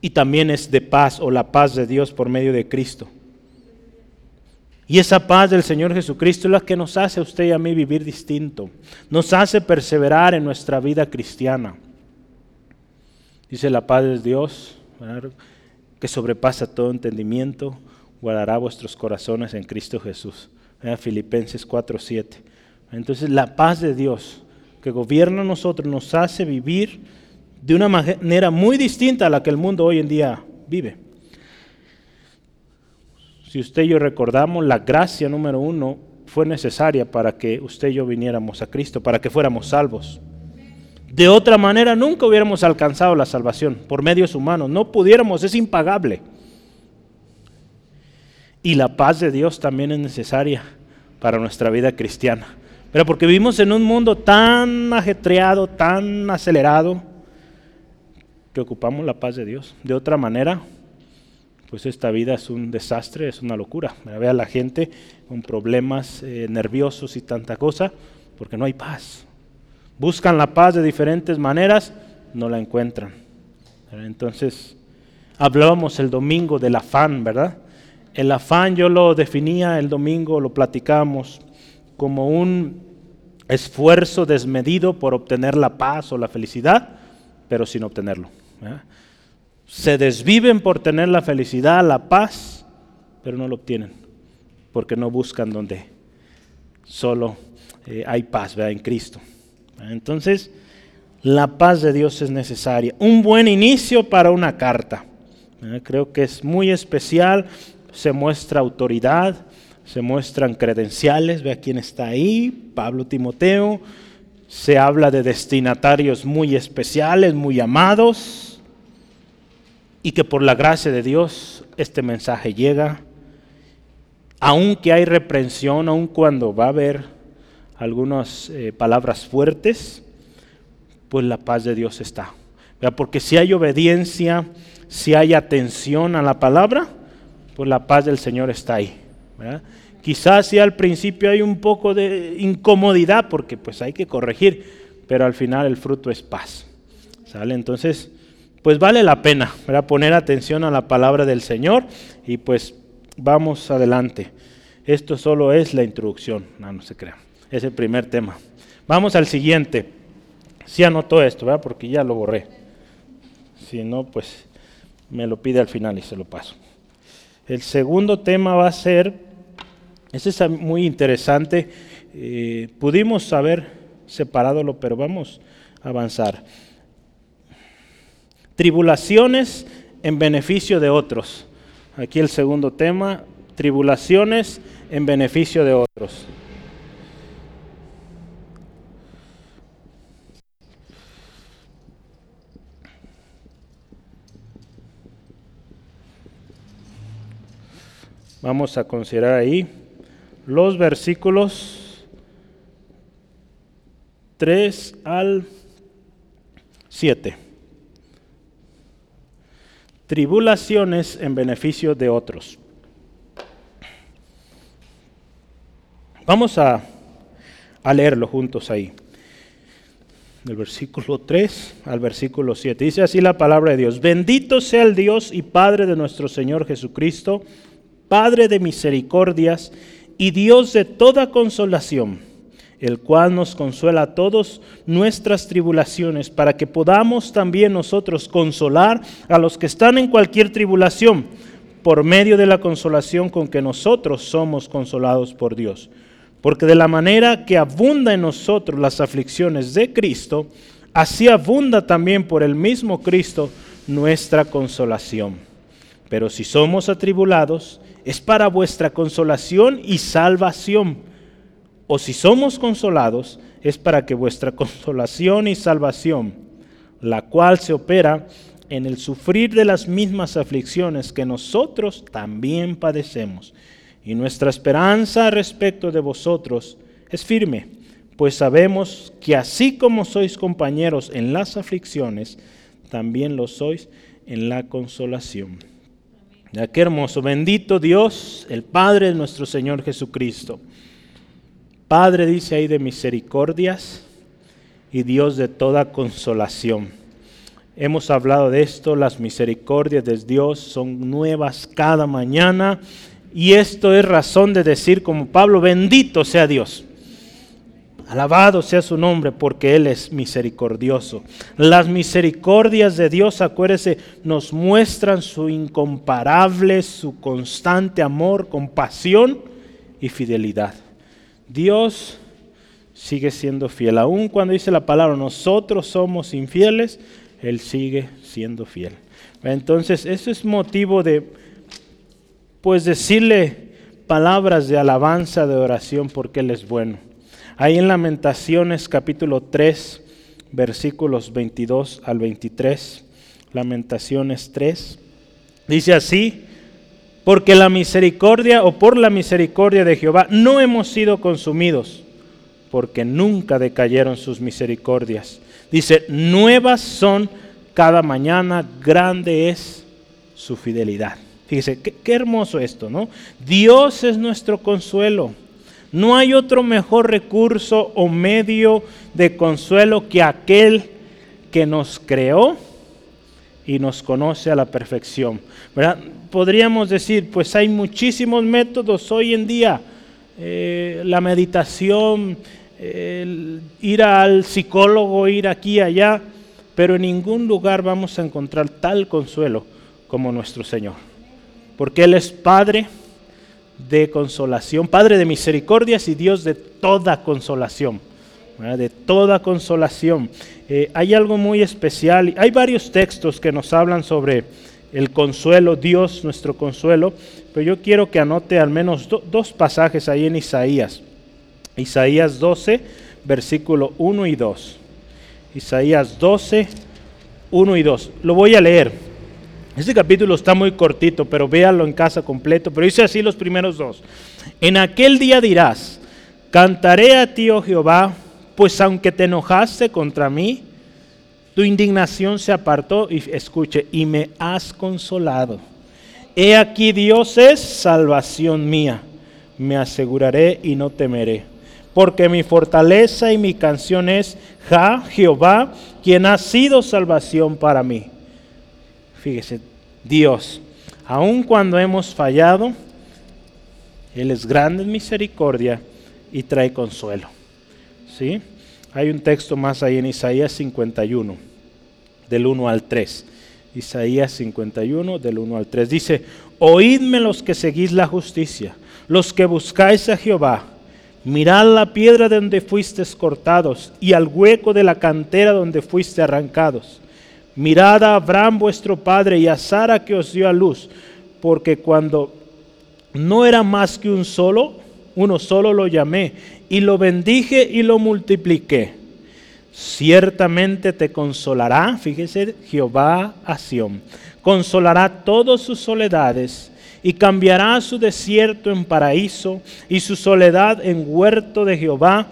Y también es de paz o la paz de Dios por medio de Cristo. Y esa paz del Señor Jesucristo es la que nos hace a usted y a mí vivir distinto. Nos hace perseverar en nuestra vida cristiana. Dice la paz de Dios, que sobrepasa todo entendimiento, guardará vuestros corazones en Cristo Jesús. Filipenses 4:7. Entonces la paz de Dios que gobierna a nosotros nos hace vivir de una manera muy distinta a la que el mundo hoy en día vive. Si usted y yo recordamos, la gracia número uno fue necesaria para que usted y yo viniéramos a Cristo, para que fuéramos salvos. De otra manera nunca hubiéramos alcanzado la salvación por medios humanos, no pudiéramos, es impagable. Y la paz de Dios también es necesaria para nuestra vida cristiana. Pero porque vivimos en un mundo tan ajetreado, tan acelerado, que ocupamos la paz de Dios. De otra manera, pues esta vida es un desastre, es una locura. Ve a la gente con problemas eh, nerviosos y tanta cosa, porque no hay paz. Buscan la paz de diferentes maneras, no la encuentran. Entonces, hablábamos el domingo del afán, ¿verdad? El afán yo lo definía el domingo, lo platicamos como un esfuerzo desmedido por obtener la paz o la felicidad, pero sin obtenerlo. Se desviven por tener la felicidad, la paz, pero no lo obtienen, porque no buscan donde solo eh, hay paz en Cristo. Entonces, la paz de Dios es necesaria. Un buen inicio para una carta. Creo que es muy especial, se muestra autoridad, se muestran credenciales, vea quién está ahí, Pablo Timoteo, se habla de destinatarios muy especiales, muy amados, y que por la gracia de Dios este mensaje llega, aunque hay reprensión, aun cuando va a haber algunas eh, palabras fuertes, pues la paz de Dios está. Porque si hay obediencia, si hay atención a la palabra, pues la paz del Señor está ahí. Quizás si al principio hay un poco de incomodidad, porque pues hay que corregir, pero al final el fruto es paz. ¿Sale? Entonces, pues vale la pena poner atención a la palabra del Señor y pues vamos adelante. Esto solo es la introducción, no, no se crea. Es el primer tema. Vamos al siguiente. Si anotó esto, ¿verdad? porque ya lo borré. Si no, pues me lo pide al final y se lo paso. El segundo tema va a ser, ese es muy interesante, eh, pudimos haber separadolo, pero vamos a avanzar. Tribulaciones en beneficio de otros. Aquí el segundo tema, tribulaciones en beneficio de otros. Vamos a considerar ahí los versículos 3 al 7 tribulaciones en beneficio de otros. Vamos a, leerlo juntos ahí. del versículo 3 al versículo 7. Dice así la palabra de Dios. Bendito sea el Dios y Padre de nuestro Señor Jesucristo, Padre de misericordias y Dios de toda consolación, el cual nos consuela a todas nuestras tribulaciones, para que podamos también nosotros consolar a los que están en cualquier tribulación, por medio de la consolación con que nosotros somos consolados por Dios porque de la manera que abunda en nosotros las aflicciones de Cristo, así abunda también por el mismo Cristo nuestra consolación. Pero si somos atribulados, es para vuestra consolación y salvación. O si somos consolados, es para que vuestra consolación y salvación, la cual se opera en el sufrir de las mismas aflicciones que nosotros también padecemos y nuestra esperanza respecto de vosotros es firme, pues sabemos que así como sois compañeros en las aflicciones, también lo sois en la consolación. Ya qué hermoso, bendito Dios, el Padre de nuestro Señor Jesucristo. Padre dice ahí de misericordias y Dios de toda consolación. Hemos hablado de esto, las misericordias de Dios son nuevas cada mañana y esto es razón de decir como Pablo, bendito sea Dios. Alabado sea su nombre porque Él es misericordioso. Las misericordias de Dios, acuérdese, nos muestran su incomparable, su constante amor, compasión y fidelidad. Dios sigue siendo fiel. Aun cuando dice la palabra, nosotros somos infieles, Él sigue siendo fiel. Entonces, eso es motivo de pues decirle palabras de alabanza, de oración, porque Él es bueno. Ahí en Lamentaciones capítulo 3, versículos 22 al 23, Lamentaciones 3, dice así, porque la misericordia o por la misericordia de Jehová no hemos sido consumidos, porque nunca decayeron sus misericordias. Dice, nuevas son cada mañana, grande es su fidelidad. Fíjese, qué, hermoso esto, ¿no? Dios es nuestro consuelo. No hay otro mejor recurso o medio de consuelo que aquel que nos creó y nos conoce a la perfección. Podríamos decir, pues hay muchísimos métodos hoy en día. Eh, la meditación, ir al psicólogo, ir aquí y allá, pero en ningún lugar vamos a encontrar tal consuelo como nuestro Señor porque Él es Padre de consolación, Padre de misericordias y Dios de toda consolación, de toda consolación. Eh, hay algo muy especial, hay varios textos que nos hablan sobre el consuelo, Dios nuestro consuelo, pero yo quiero que anote al menos dos pasajes ahí en Isaías. Isaías 12, versículo 1 y 2. Isaías 12, 1 y 2. Lo voy a leer. Este capítulo está muy cortito, pero véanlo en casa completo. Pero dice así los primeros dos. En aquel día dirás, cantaré a ti, oh Jehová, pues aunque te enojaste contra mí, tu indignación se apartó y escuche, y me has consolado. He aquí Dios es salvación mía. Me aseguraré y no temeré. Porque mi fortaleza y mi canción es Ja, Jehová, quien ha sido salvación para mí. Fíjese, Dios, aun cuando hemos fallado, Él es grande en misericordia y trae consuelo. ¿Sí? Hay un texto más ahí en Isaías 51, del 1 al 3. Isaías 51, del 1 al 3. Dice, oídme los que seguís la justicia, los que buscáis a Jehová. Mirad la piedra donde fuisteis cortados y al hueco de la cantera donde fuiste arrancados Mirad a Abraham vuestro padre y a Sara que os dio a luz, porque cuando no era más que un solo, uno solo lo llamé, y lo bendije y lo multipliqué. Ciertamente te consolará, fíjese, Jehová a Sión, consolará todas sus soledades y cambiará su desierto en paraíso y su soledad en huerto de Jehová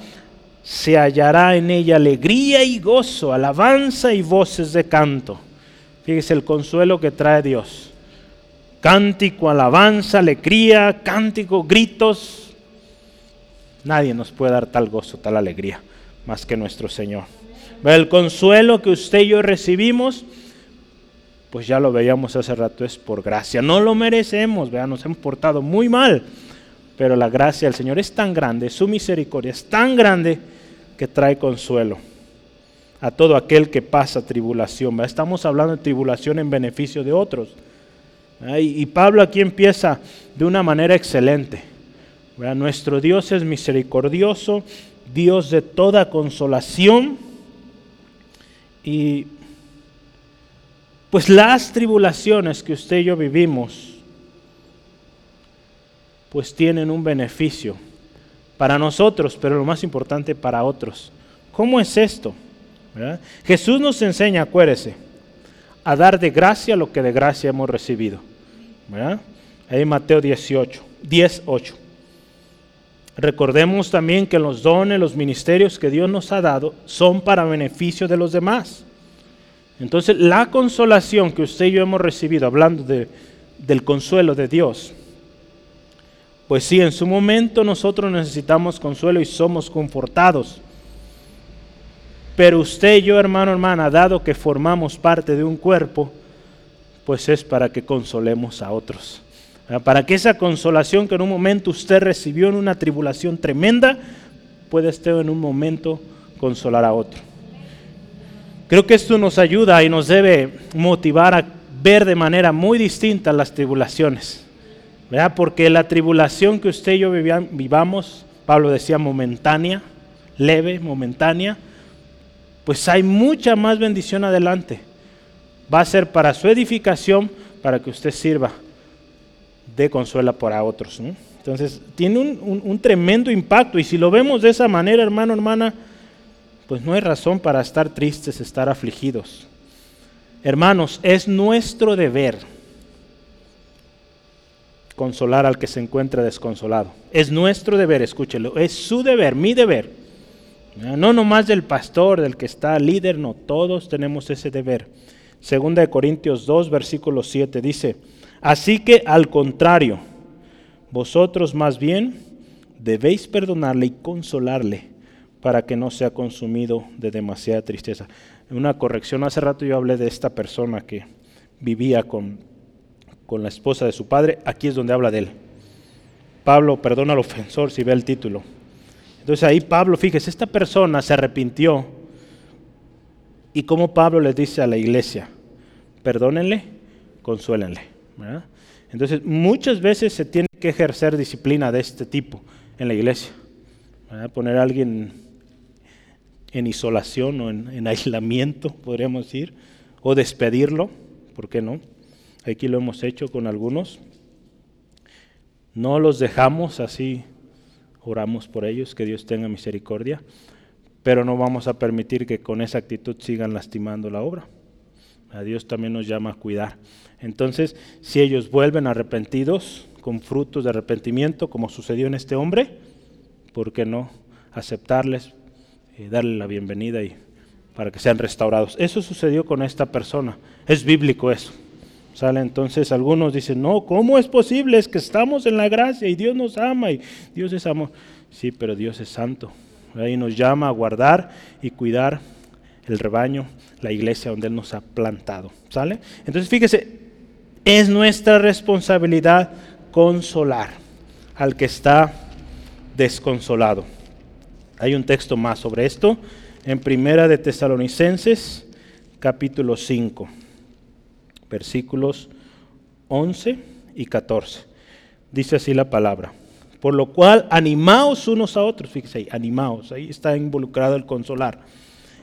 se hallará en ella alegría y gozo, alabanza y voces de canto. Fíjese el consuelo que trae Dios. Cántico, alabanza, alegría, cántico, gritos. Nadie nos puede dar tal gozo, tal alegría, más que nuestro Señor. El consuelo que usted y yo recibimos, pues ya lo veíamos hace rato, es por gracia. No lo merecemos, vean, nos hemos portado muy mal, pero la gracia del Señor es tan grande, su misericordia es tan grande que trae consuelo a todo aquel que pasa tribulación. Estamos hablando de tribulación en beneficio de otros. Y Pablo aquí empieza de una manera excelente. Nuestro Dios es misericordioso, Dios de toda consolación. Y pues las tribulaciones que usted y yo vivimos, pues tienen un beneficio para nosotros, pero lo más importante para otros. ¿Cómo es esto? Jesús nos enseña, acuérdese, a dar de gracia lo que de gracia hemos recibido. Ahí Mateo 18, 18. Recordemos también que los dones, los ministerios que Dios nos ha dado son para beneficio de los demás. Entonces, la consolación que usted y yo hemos recibido, hablando de, del consuelo de Dios, pues sí, en su momento nosotros necesitamos consuelo y somos confortados. Pero usted y yo, hermano, hermana, dado que formamos parte de un cuerpo, pues es para que consolemos a otros. Para que esa consolación que en un momento usted recibió en una tribulación tremenda, pueda usted en un momento consolar a otro. Creo que esto nos ayuda y nos debe motivar a ver de manera muy distinta las tribulaciones. Porque la tribulación que usted y yo vivamos, Pablo decía momentánea, leve, momentánea, pues hay mucha más bendición adelante. Va a ser para su edificación, para que usted sirva de consuela para otros. Entonces, tiene un, tremendo impacto y si lo vemos de esa manera, hermano, hermana, pues no hay razón para estar tristes, estar afligidos. Hermanos, es nuestro deber consolar al que se encuentra desconsolado. Es nuestro deber, escúchelo, es su deber, mi deber. No nomás del pastor, del que está líder, no, todos tenemos ese deber. Segunda de Corintios 2, versículo 7 dice, Así que al contrario, vosotros más bien debéis perdonarle y consolarle para que no sea consumido de demasiada tristeza. Una corrección, hace rato yo hablé de esta persona que vivía con, con la esposa de su padre, aquí es donde habla de él. Pablo perdona al ofensor si ve el título. Entonces ahí Pablo, fíjese, esta persona se arrepintió y como Pablo le dice a la iglesia, perdónenle, consuélenle. Entonces, muchas veces se tiene que ejercer disciplina de este tipo en la iglesia. Poner a alguien en isolación o en, aislamiento, podríamos decir, o despedirlo, ¿por qué no? Aquí lo hemos hecho con algunos. No los dejamos así, oramos por ellos, que Dios tenga misericordia, pero no vamos a permitir que con esa actitud sigan lastimando la obra. A Dios también nos llama a cuidar. Entonces, si ellos vuelven arrepentidos, con frutos de arrepentimiento, como sucedió en este hombre, ¿por qué no aceptarles, y darle la bienvenida y para que sean restaurados? Eso sucedió con esta persona. Es bíblico eso. Sale entonces algunos dicen, no, ¿cómo es posible? Es que estamos en la gracia y Dios nos ama y Dios es amor. Sí, pero Dios es santo. Ahí nos llama a guardar y cuidar el rebaño, la iglesia donde Él nos ha plantado. ¿Sale? Entonces fíjese, es nuestra responsabilidad consolar al que está desconsolado. Hay un texto más sobre esto en Primera de Tesalonicenses, capítulo 5, versículos 11 y 14. Dice así la palabra. Por lo cual, animaos unos a otros, fíjese ahí, animaos, ahí está involucrado el consolar.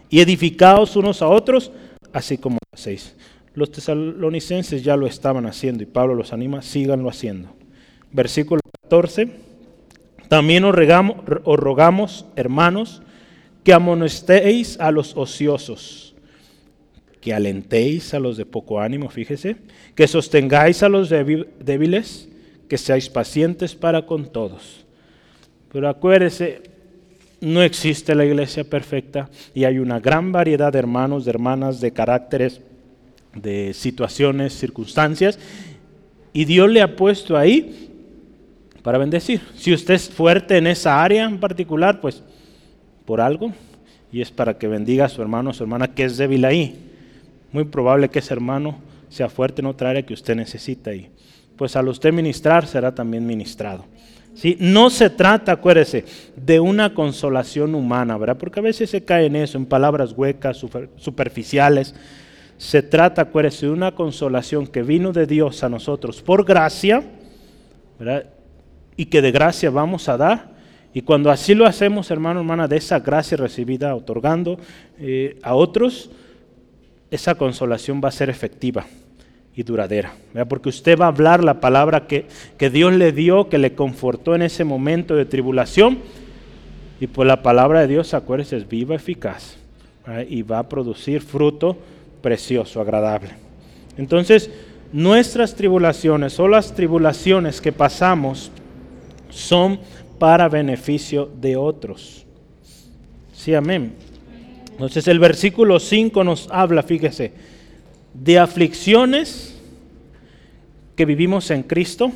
Y edificaos unos a otros, así como hacéis. Los tesalonicenses ya lo estaban haciendo y Pablo los anima, síganlo haciendo. Versículo 14. También os, rogamos, hermanos, que amonestéis a los ociosos, que alentéis a los de poco ánimo, fíjese, que sostengáis a los débiles, que seáis pacientes para con todos. Pero acuérdese, no existe la iglesia perfecta y hay una gran variedad de hermanos, de hermanas, de caracteres de situaciones, circunstancias, y Dios le ha puesto ahí para bendecir. Si usted es fuerte en esa área en particular, pues por algo, y es para que bendiga a su hermano o su hermana que es débil ahí. Muy probable que ese hermano sea fuerte en otra área que usted necesita y pues al usted ministrar será también ministrado. ¿Sí? No se trata, acuérdese, de una consolación humana, ¿verdad? Porque a veces se cae en eso, en palabras huecas, superficiales. Se trata, acuérdese, de una consolación que vino de Dios a nosotros por gracia, ¿verdad? Y que de gracia vamos a dar. Y cuando así lo hacemos, hermano, hermana, de esa gracia recibida, otorgando eh, a otros, esa consolación va a ser efectiva y duradera. Porque usted va a hablar la palabra que, que, Dios le dio, que le confortó en ese momento de tribulación. Y pues la palabra de Dios, acuérdese, es viva, eficaz. Y va a producir fruto precioso, agradable. Entonces, nuestras tribulaciones o las tribulaciones que pasamos son para beneficio de otros. Sí, amén. Entonces el versículo 5 nos habla, fíjese, de aflicciones que vivimos en Cristo,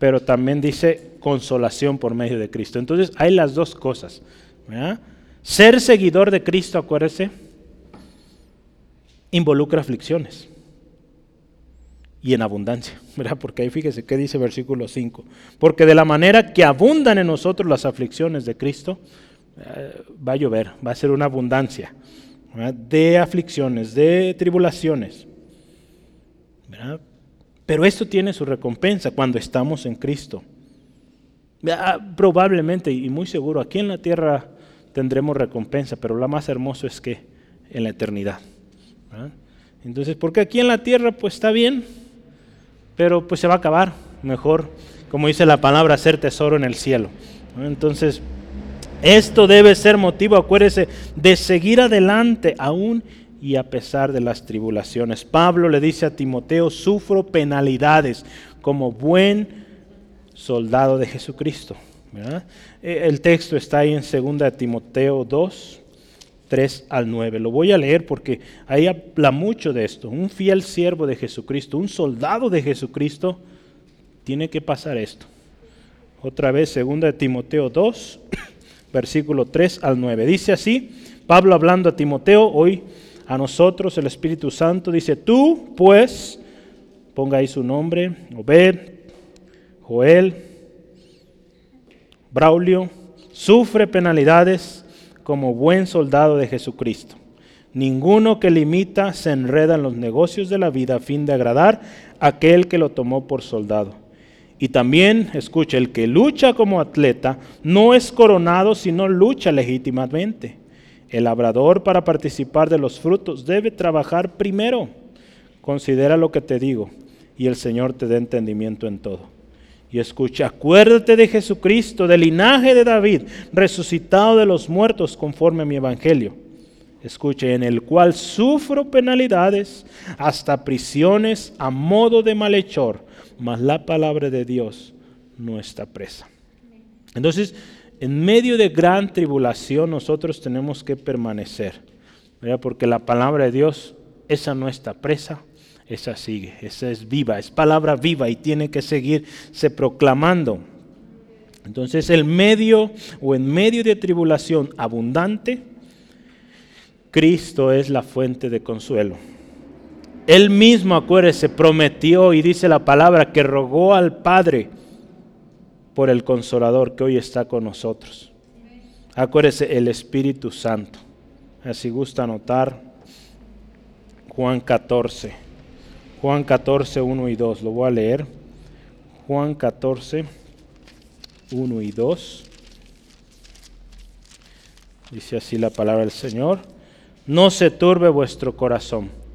pero también dice consolación por medio de Cristo. Entonces hay las dos cosas. Ser seguidor de Cristo, acuérdese, involucra aflicciones y en abundancia, ¿verdad? Porque ahí fíjese qué dice versículo 5. Porque de la manera que abundan en nosotros las aflicciones de Cristo, eh, va a llover, va a ser una abundancia de aflicciones, de tribulaciones. Pero esto tiene su recompensa cuando estamos en Cristo. Probablemente y muy seguro aquí en la tierra tendremos recompensa, pero lo más hermoso es que en la eternidad. Entonces, porque aquí en la tierra pues está bien, pero pues se va a acabar. Mejor, como dice la palabra, hacer tesoro en el cielo. Entonces, esto debe ser motivo, acuérdese, de seguir adelante aún y a pesar de las tribulaciones. Pablo le dice a Timoteo, sufro penalidades como buen soldado de Jesucristo. E, el texto está ahí en 2 Timoteo 2, 3 al 9. Lo voy a leer porque ahí habla mucho de esto. Un fiel siervo de Jesucristo, un soldado de Jesucristo, tiene que pasar esto. Otra vez, 2 Timoteo 2, versículo 3 al 9. Dice así, Pablo hablando a Timoteo, hoy a nosotros el Espíritu Santo, dice, tú pues, ponga ahí su nombre, Obed, Joel, Braulio, sufre penalidades como buen soldado de Jesucristo. Ninguno que limita se enreda en los negocios de la vida a fin de agradar a aquel que lo tomó por soldado. Y también, escucha, el que lucha como atleta no es coronado sino lucha legítimamente. El labrador para participar de los frutos debe trabajar primero. Considera lo que te digo y el Señor te dé entendimiento en todo. Y escucha, acuérdate de Jesucristo, del linaje de David, resucitado de los muertos conforme a mi evangelio. Escuche, en el cual sufro penalidades, hasta prisiones a modo de malhechor mas la palabra de Dios no está presa. Entonces, en medio de gran tribulación nosotros tenemos que permanecer, porque la palabra de Dios, esa no está presa, esa sigue, esa es viva, es palabra viva y tiene que seguirse proclamando. Entonces, el medio o en medio de tribulación abundante, Cristo es la fuente de consuelo. Él mismo, acuérdese, prometió y dice la palabra que rogó al Padre por el consolador que hoy está con nosotros. Acuérdese, el Espíritu Santo. Así gusta anotar Juan 14. Juan 14, 1 y 2. Lo voy a leer. Juan 14, 1 y 2. Dice así la palabra del Señor. No se turbe vuestro corazón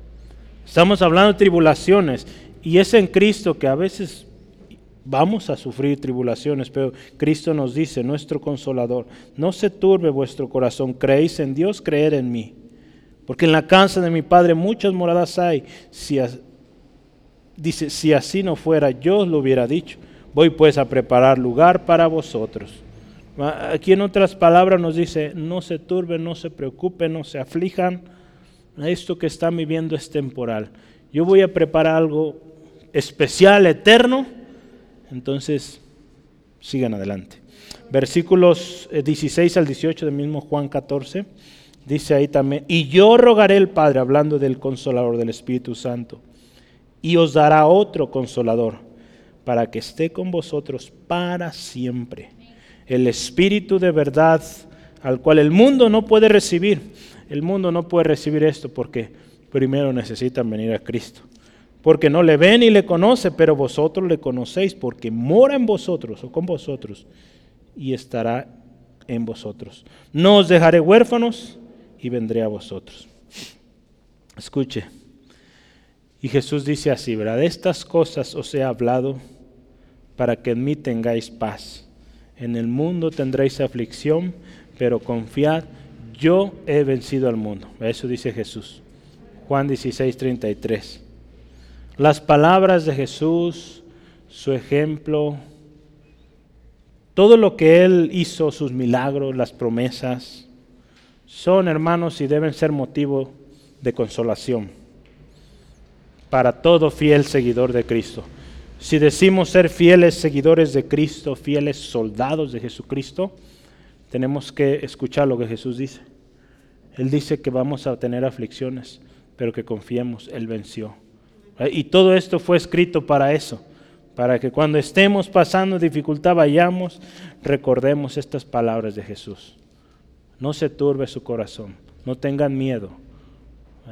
Estamos hablando de tribulaciones y es en Cristo que a veces vamos a sufrir tribulaciones, pero Cristo nos dice, nuestro consolador, no se turbe vuestro corazón, creéis en Dios, creer en mí. Porque en la casa de mi Padre muchas moradas hay. Si, dice, si así no fuera, yo os lo hubiera dicho. Voy pues a preparar lugar para vosotros. Aquí en otras palabras nos dice, no se turben, no se preocupen, no se aflijan esto que están viviendo es temporal. Yo voy a preparar algo especial, eterno. Entonces, sigan adelante. Versículos 16 eh, al 18 del mismo Juan 14. dice ahí también, y yo rogaré al Padre, hablando del consolador del Espíritu Santo, y os dará otro consolador, para que esté con vosotros para siempre. El Espíritu de verdad, al cual el mundo no puede recibir. El mundo no puede recibir esto porque primero necesitan venir a Cristo. Porque no le ven y le conoce, pero vosotros le conocéis porque mora en vosotros o con vosotros y estará en vosotros. No os dejaré huérfanos y vendré a vosotros. Escuche. Y Jesús dice así, ¿verdad? De estas cosas os he hablado para que en mí tengáis paz. En el mundo tendréis aflicción, pero confiad, yo he vencido al mundo. Eso dice Jesús. Juan 16, 33. Las palabras de Jesús, su ejemplo, todo lo que Él hizo, sus milagros, las promesas, son hermanos y deben ser motivo de consolación para todo fiel seguidor de Cristo. Si decimos ser fieles seguidores de Cristo, fieles soldados de Jesucristo, tenemos que escuchar lo que Jesús dice. Él dice que vamos a tener aflicciones, pero que confiemos, Él venció. Y todo esto fue escrito para eso, para que cuando estemos pasando dificultad vayamos, recordemos estas palabras de Jesús. No se turbe su corazón, no tengan miedo,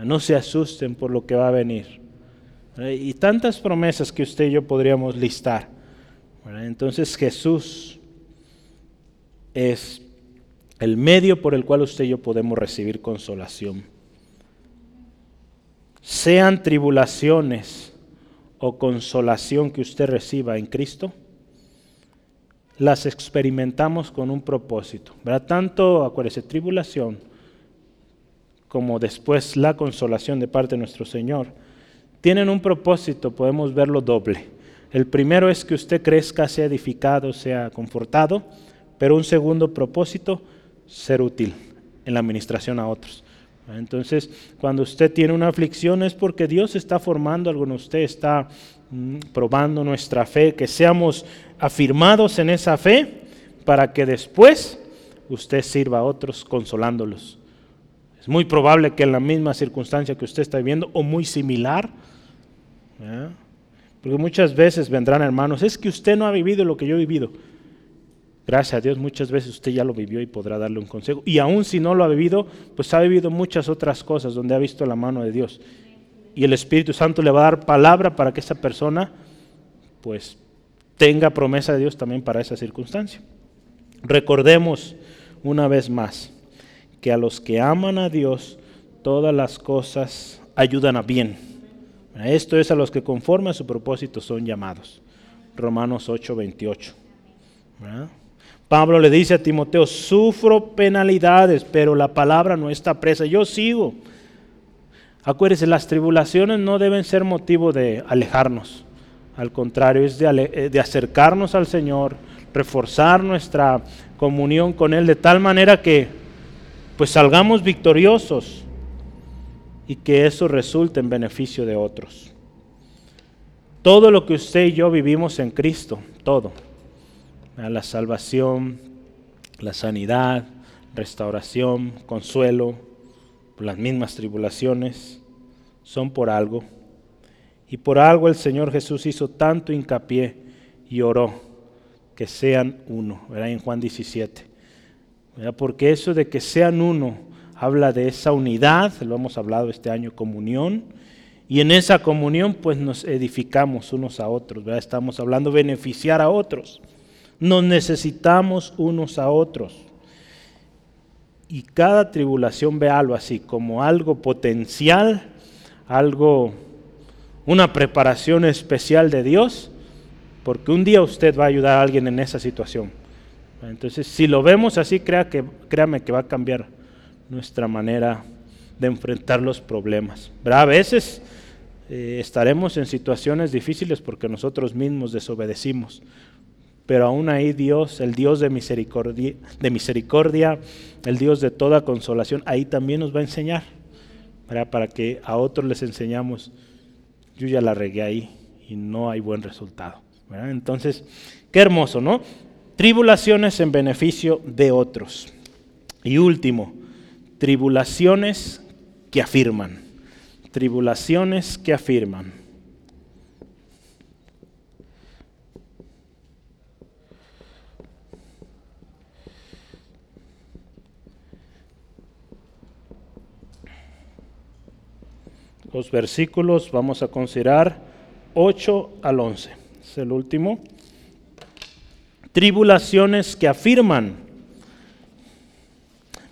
no se asusten por lo que va a venir. Y tantas promesas que usted y yo podríamos listar. Entonces Jesús es el medio por el cual usted y yo podemos recibir consolación. Sean tribulaciones o consolación que usted reciba en Cristo, las experimentamos con un propósito. ¿verdad? Tanto, acuérdese, tribulación como después la consolación de parte de nuestro Señor, tienen un propósito, podemos verlo doble. El primero es que usted crezca, sea edificado, sea confortado, pero un segundo propósito, ser útil en la administración a otros. Entonces, cuando usted tiene una aflicción es porque Dios está formando algo en usted, está mm, probando nuestra fe, que seamos afirmados en esa fe para que después usted sirva a otros consolándolos. Es muy probable que en la misma circunstancia que usted está viviendo o muy similar, porque muchas veces vendrán hermanos, es que usted no ha vivido lo que yo he vivido. Gracias a Dios muchas veces usted ya lo vivió y podrá darle un consejo. Y aún si no lo ha vivido, pues ha vivido muchas otras cosas donde ha visto la mano de Dios. Y el Espíritu Santo le va a dar palabra para que esa persona pues tenga promesa de Dios también para esa circunstancia. Recordemos una vez más que a los que aman a Dios todas las cosas ayudan a bien. Esto es a los que conforme a su propósito son llamados. Romanos 8, 28. Pablo le dice a Timoteo, sufro penalidades, pero la palabra no está presa, yo sigo. Acuérdense, las tribulaciones no deben ser motivo de alejarnos, al contrario, es de, eh, de acercarnos al Señor, reforzar nuestra comunión con Él de tal manera que pues salgamos victoriosos y que eso resulte en beneficio de otros. Todo lo que usted y yo vivimos en Cristo, todo la salvación, la sanidad, restauración, consuelo, las mismas tribulaciones, son por algo. Y por algo el Señor Jesús hizo tanto hincapié y oró que sean uno, ¿verdad? En Juan 17. Porque eso de que sean uno habla de esa unidad, lo hemos hablado este año, comunión, y en esa comunión pues nos edificamos unos a otros, ¿verdad? Estamos hablando beneficiar a otros. Nos necesitamos unos a otros. Y cada tribulación ve algo así, como algo potencial, algo, una preparación especial de Dios, porque un día usted va a ayudar a alguien en esa situación. Entonces, si lo vemos así, crea que, créame que va a cambiar nuestra manera de enfrentar los problemas. A veces eh, estaremos en situaciones difíciles porque nosotros mismos desobedecimos, pero aún ahí Dios, el Dios de misericordia, el Dios de toda consolación, ahí también nos va a enseñar, para que a otros les enseñamos, yo ya la regué ahí y no hay buen resultado. Entonces, qué hermoso, ¿no? Tribulaciones en beneficio de otros. Y último, tribulaciones que afirman, tribulaciones que afirman. Los versículos vamos a considerar 8 al 11. Es el último. Tribulaciones que afirman.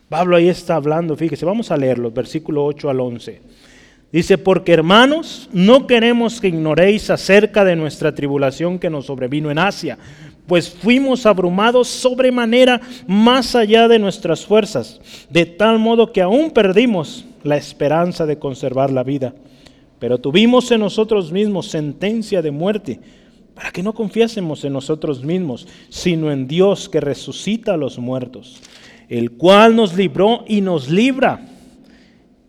Pablo ahí está hablando, fíjese, vamos a leerlo, versículo 8 al 11. Dice, porque hermanos, no queremos que ignoréis acerca de nuestra tribulación que nos sobrevino en Asia, pues fuimos abrumados sobremanera más allá de nuestras fuerzas, de tal modo que aún perdimos la esperanza de conservar la vida. Pero tuvimos en nosotros mismos sentencia de muerte, para que no confiásemos en nosotros mismos, sino en Dios que resucita a los muertos, el cual nos libró y nos libra,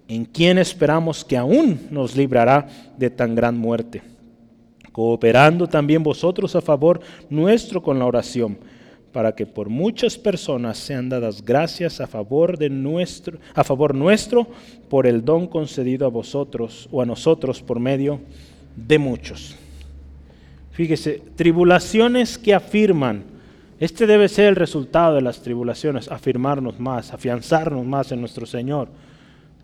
en quien esperamos que aún nos librará de tan gran muerte, cooperando también vosotros a favor nuestro con la oración para que por muchas personas sean dadas gracias a favor de nuestro a favor nuestro por el don concedido a vosotros o a nosotros por medio de muchos. Fíjese, tribulaciones que afirman, este debe ser el resultado de las tribulaciones, afirmarnos más, afianzarnos más en nuestro Señor.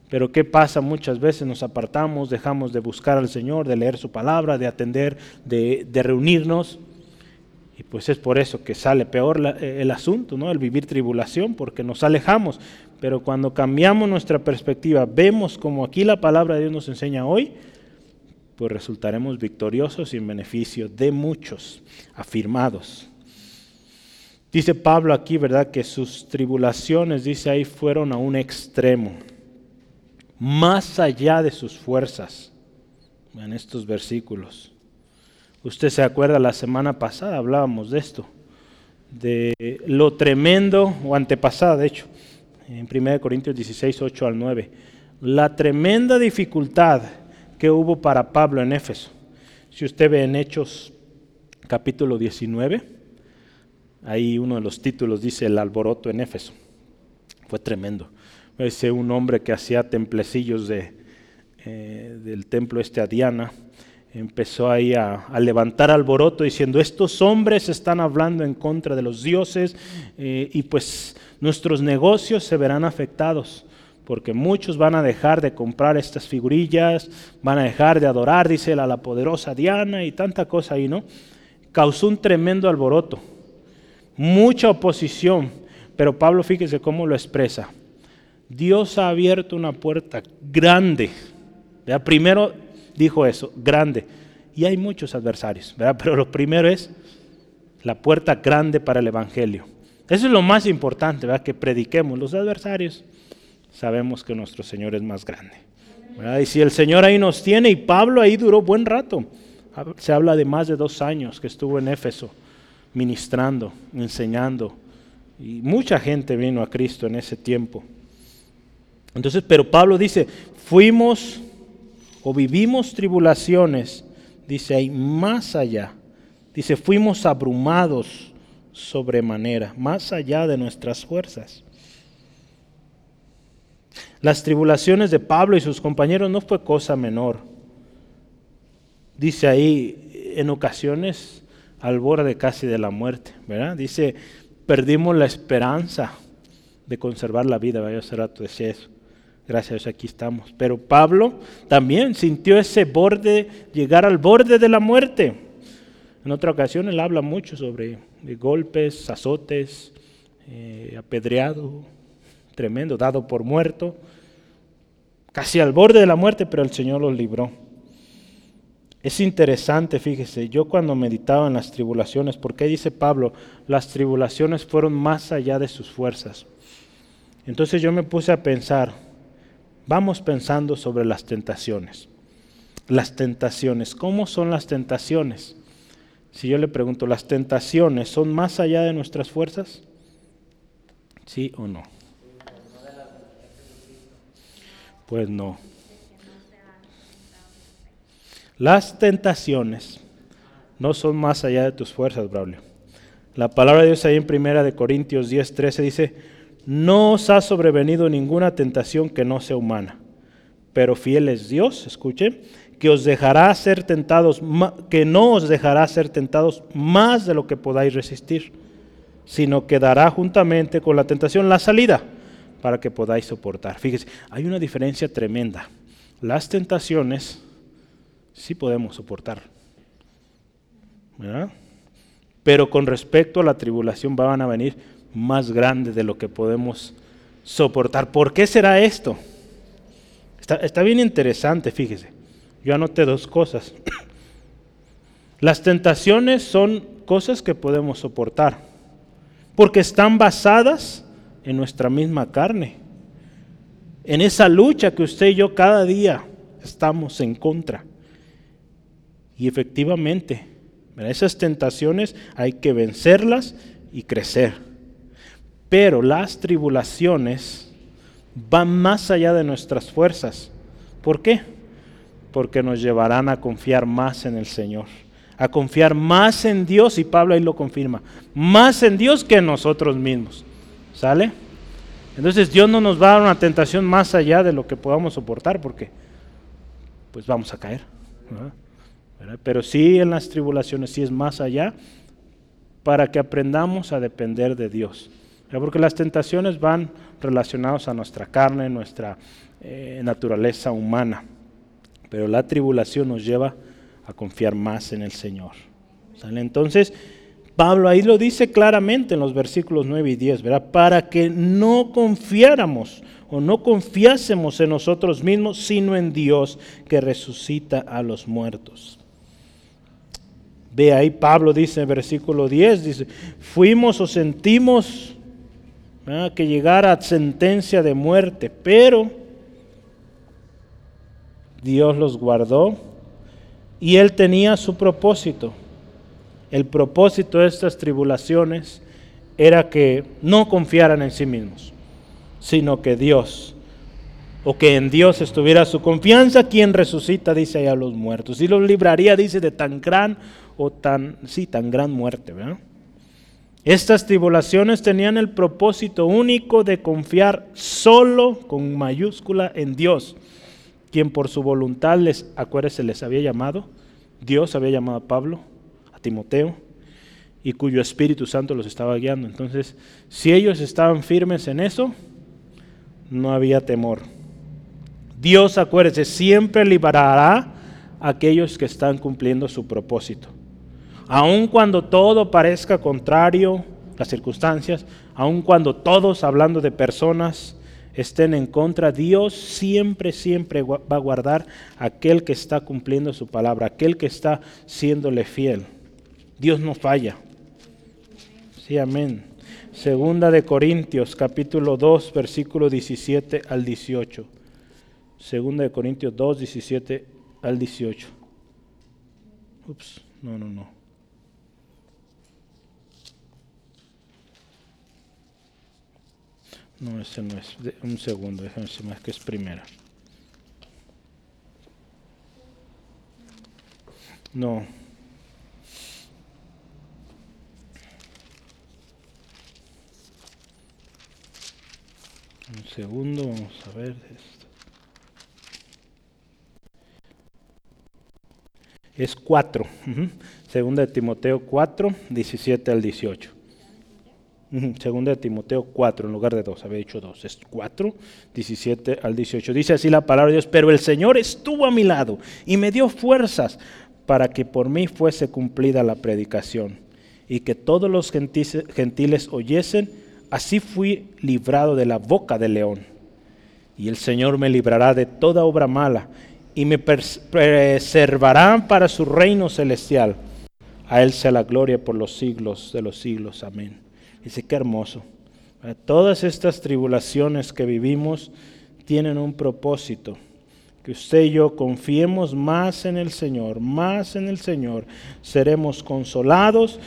Pero ¿qué pasa? Muchas veces nos apartamos, dejamos de buscar al Señor, de leer su palabra, de atender, de, reunirnos y pues es por eso que sale peor eh, el asunto, ¿no? El vivir tribulación, porque nos alejamos. Pero cuando cambiamos nuestra perspectiva, vemos como aquí la palabra de Dios nos enseña hoy, pues resultaremos victoriosos y en beneficio de muchos, afirmados. Dice Pablo aquí, ¿verdad? Que sus tribulaciones, dice ahí, fueron a un extremo, más allá de sus fuerzas, en estos versículos. Usted se acuerda, la semana pasada hablábamos de esto, de lo tremendo, o antepasada de hecho, en 1 Corintios 16, 8 al 9, la tremenda dificultad que hubo para Pablo en Éfeso. Si usted ve en Hechos capítulo 19, ahí uno de los títulos dice el alboroto en Éfeso. Fue tremendo. Ese un hombre que hacía templecillos de, eh, del templo este a Diana, empezó ahí a, levantar alboroto diciendo, estos hombres están hablando en contra de los dioses eh, y pues nuestros negocios se verán afectados porque muchos van a dejar de comprar estas figurillas, van a dejar de adorar, dice a la poderosa Diana y tanta cosa ahí, ¿no? Causó un tremendo alboroto, mucha oposición, pero Pablo fíjese cómo lo expresa. Dios ha abierto una puerta grande. Primero dijo eso, grande. Y hay muchos adversarios, ¿verdad? Pero lo primero es la puerta grande para el Evangelio. Eso es lo más importante, ¿verdad? Que prediquemos. Los adversarios sabemos que nuestro Señor es más grande. ¿verdad? Y si el Señor ahí nos tiene, y Pablo ahí duró buen rato, se habla de más de dos años que estuvo en Éfeso ministrando, enseñando, y mucha gente vino a Cristo en ese tiempo. Entonces, pero Pablo dice, fuimos o vivimos tribulaciones, dice ahí, más allá. Dice, fuimos abrumados sobremanera, más allá de nuestras fuerzas. Las tribulaciones de Pablo y sus compañeros no fue cosa menor. Dice ahí, en ocasiones al borde casi de la muerte, ¿verdad? Dice, perdimos la esperanza de conservar la vida, vaya a rato decía eso. Gracias a Dios aquí estamos. Pero Pablo también sintió ese borde, llegar al borde de la muerte. En otra ocasión él habla mucho sobre golpes, azotes, eh, apedreado, tremendo, dado por muerto, casi al borde de la muerte, pero el Señor los libró. Es interesante, fíjese, yo cuando meditaba en las tribulaciones, porque dice Pablo, las tribulaciones fueron más allá de sus fuerzas. Entonces yo me puse a pensar, Vamos pensando sobre las tentaciones. Las tentaciones, ¿cómo son las tentaciones? Si yo le pregunto, ¿las tentaciones son más allá de nuestras fuerzas? ¿Sí o no? Pues no. Las tentaciones no son más allá de tus fuerzas, Braulio. La palabra de Dios ahí en primera de Corintios 10, 13 dice, no os ha sobrevenido ninguna tentación que no sea humana, pero fiel es Dios, escuche, que os dejará ser tentados, que no os dejará ser tentados más de lo que podáis resistir, sino que dará juntamente con la tentación la salida para que podáis soportar. Fíjese, hay una diferencia tremenda. Las tentaciones sí podemos soportar, ¿verdad? Pero con respecto a la tribulación van a venir más grandes de lo que podemos soportar. ¿Por qué será esto? Está, está bien interesante, fíjese. Yo anoté dos cosas. Las tentaciones son cosas que podemos soportar, porque están basadas en nuestra misma carne, en esa lucha que usted y yo cada día estamos en contra. Y efectivamente, esas tentaciones hay que vencerlas y crecer. Pero las tribulaciones van más allá de nuestras fuerzas. ¿Por qué? Porque nos llevarán a confiar más en el Señor, a confiar más en Dios, y Pablo ahí lo confirma, más en Dios que en nosotros mismos. ¿Sale? Entonces Dios no nos va a dar una tentación más allá de lo que podamos soportar, porque pues vamos a caer. Pero sí en las tribulaciones, sí es más allá, para que aprendamos a depender de Dios. Porque las tentaciones van relacionadas a nuestra carne, nuestra eh, naturaleza humana. Pero la tribulación nos lleva a confiar más en el Señor. Entonces, Pablo ahí lo dice claramente en los versículos 9 y 10, ¿verdad? Para que no confiáramos o no confiásemos en nosotros mismos, sino en Dios que resucita a los muertos. Ve ahí, Pablo dice en versículo 10, dice, fuimos o sentimos que llegara a sentencia de muerte, pero Dios los guardó y Él tenía su propósito. El propósito de estas tribulaciones era que no confiaran en sí mismos, sino que Dios, o que en Dios estuviera su confianza, quien resucita, dice ahí a los muertos, y los libraría, dice, de tan gran o tan, sí, tan gran muerte. ¿verdad? Estas tribulaciones tenían el propósito único de confiar solo con mayúscula en Dios, quien por su voluntad les, acuérdense, les había llamado, Dios había llamado a Pablo, a Timoteo, y cuyo Espíritu Santo los estaba guiando. Entonces, si ellos estaban firmes en eso, no había temor. Dios, acuérdese, siempre liberará a aquellos que están cumpliendo su propósito aun cuando todo parezca contrario, las circunstancias, aun cuando todos hablando de personas estén en contra, Dios siempre, siempre va a guardar aquel que está cumpliendo su palabra, aquel que está siéndole fiel. Dios no falla. Sí, amén. Segunda de Corintios, capítulo 2, versículo 17 al 18. Segunda de Corintios 2, 17 al 18. Ups, no, no, no. No, ese no es. un segundo, déjame ver más que es primera. No. Un segundo, vamos a ver esto. Es 4. Segunda de Timoteo 4, 17 al 18. Segunda de Timoteo 4 en lugar de 2, había dicho 2, es 4, 17 al 18. Dice así la palabra de Dios, pero el Señor estuvo a mi lado y me dio fuerzas para que por mí fuese cumplida la predicación y que todos los gentiles oyesen, así fui librado de la boca del león. Y el Señor me librará de toda obra mala y me preservará para su reino celestial. A Él sea la gloria por los siglos de los siglos. Amén. Dice, qué hermoso. Todas estas tribulaciones que vivimos tienen un propósito. Que usted y yo confiemos más en el Señor, más en el Señor. Seremos consolados.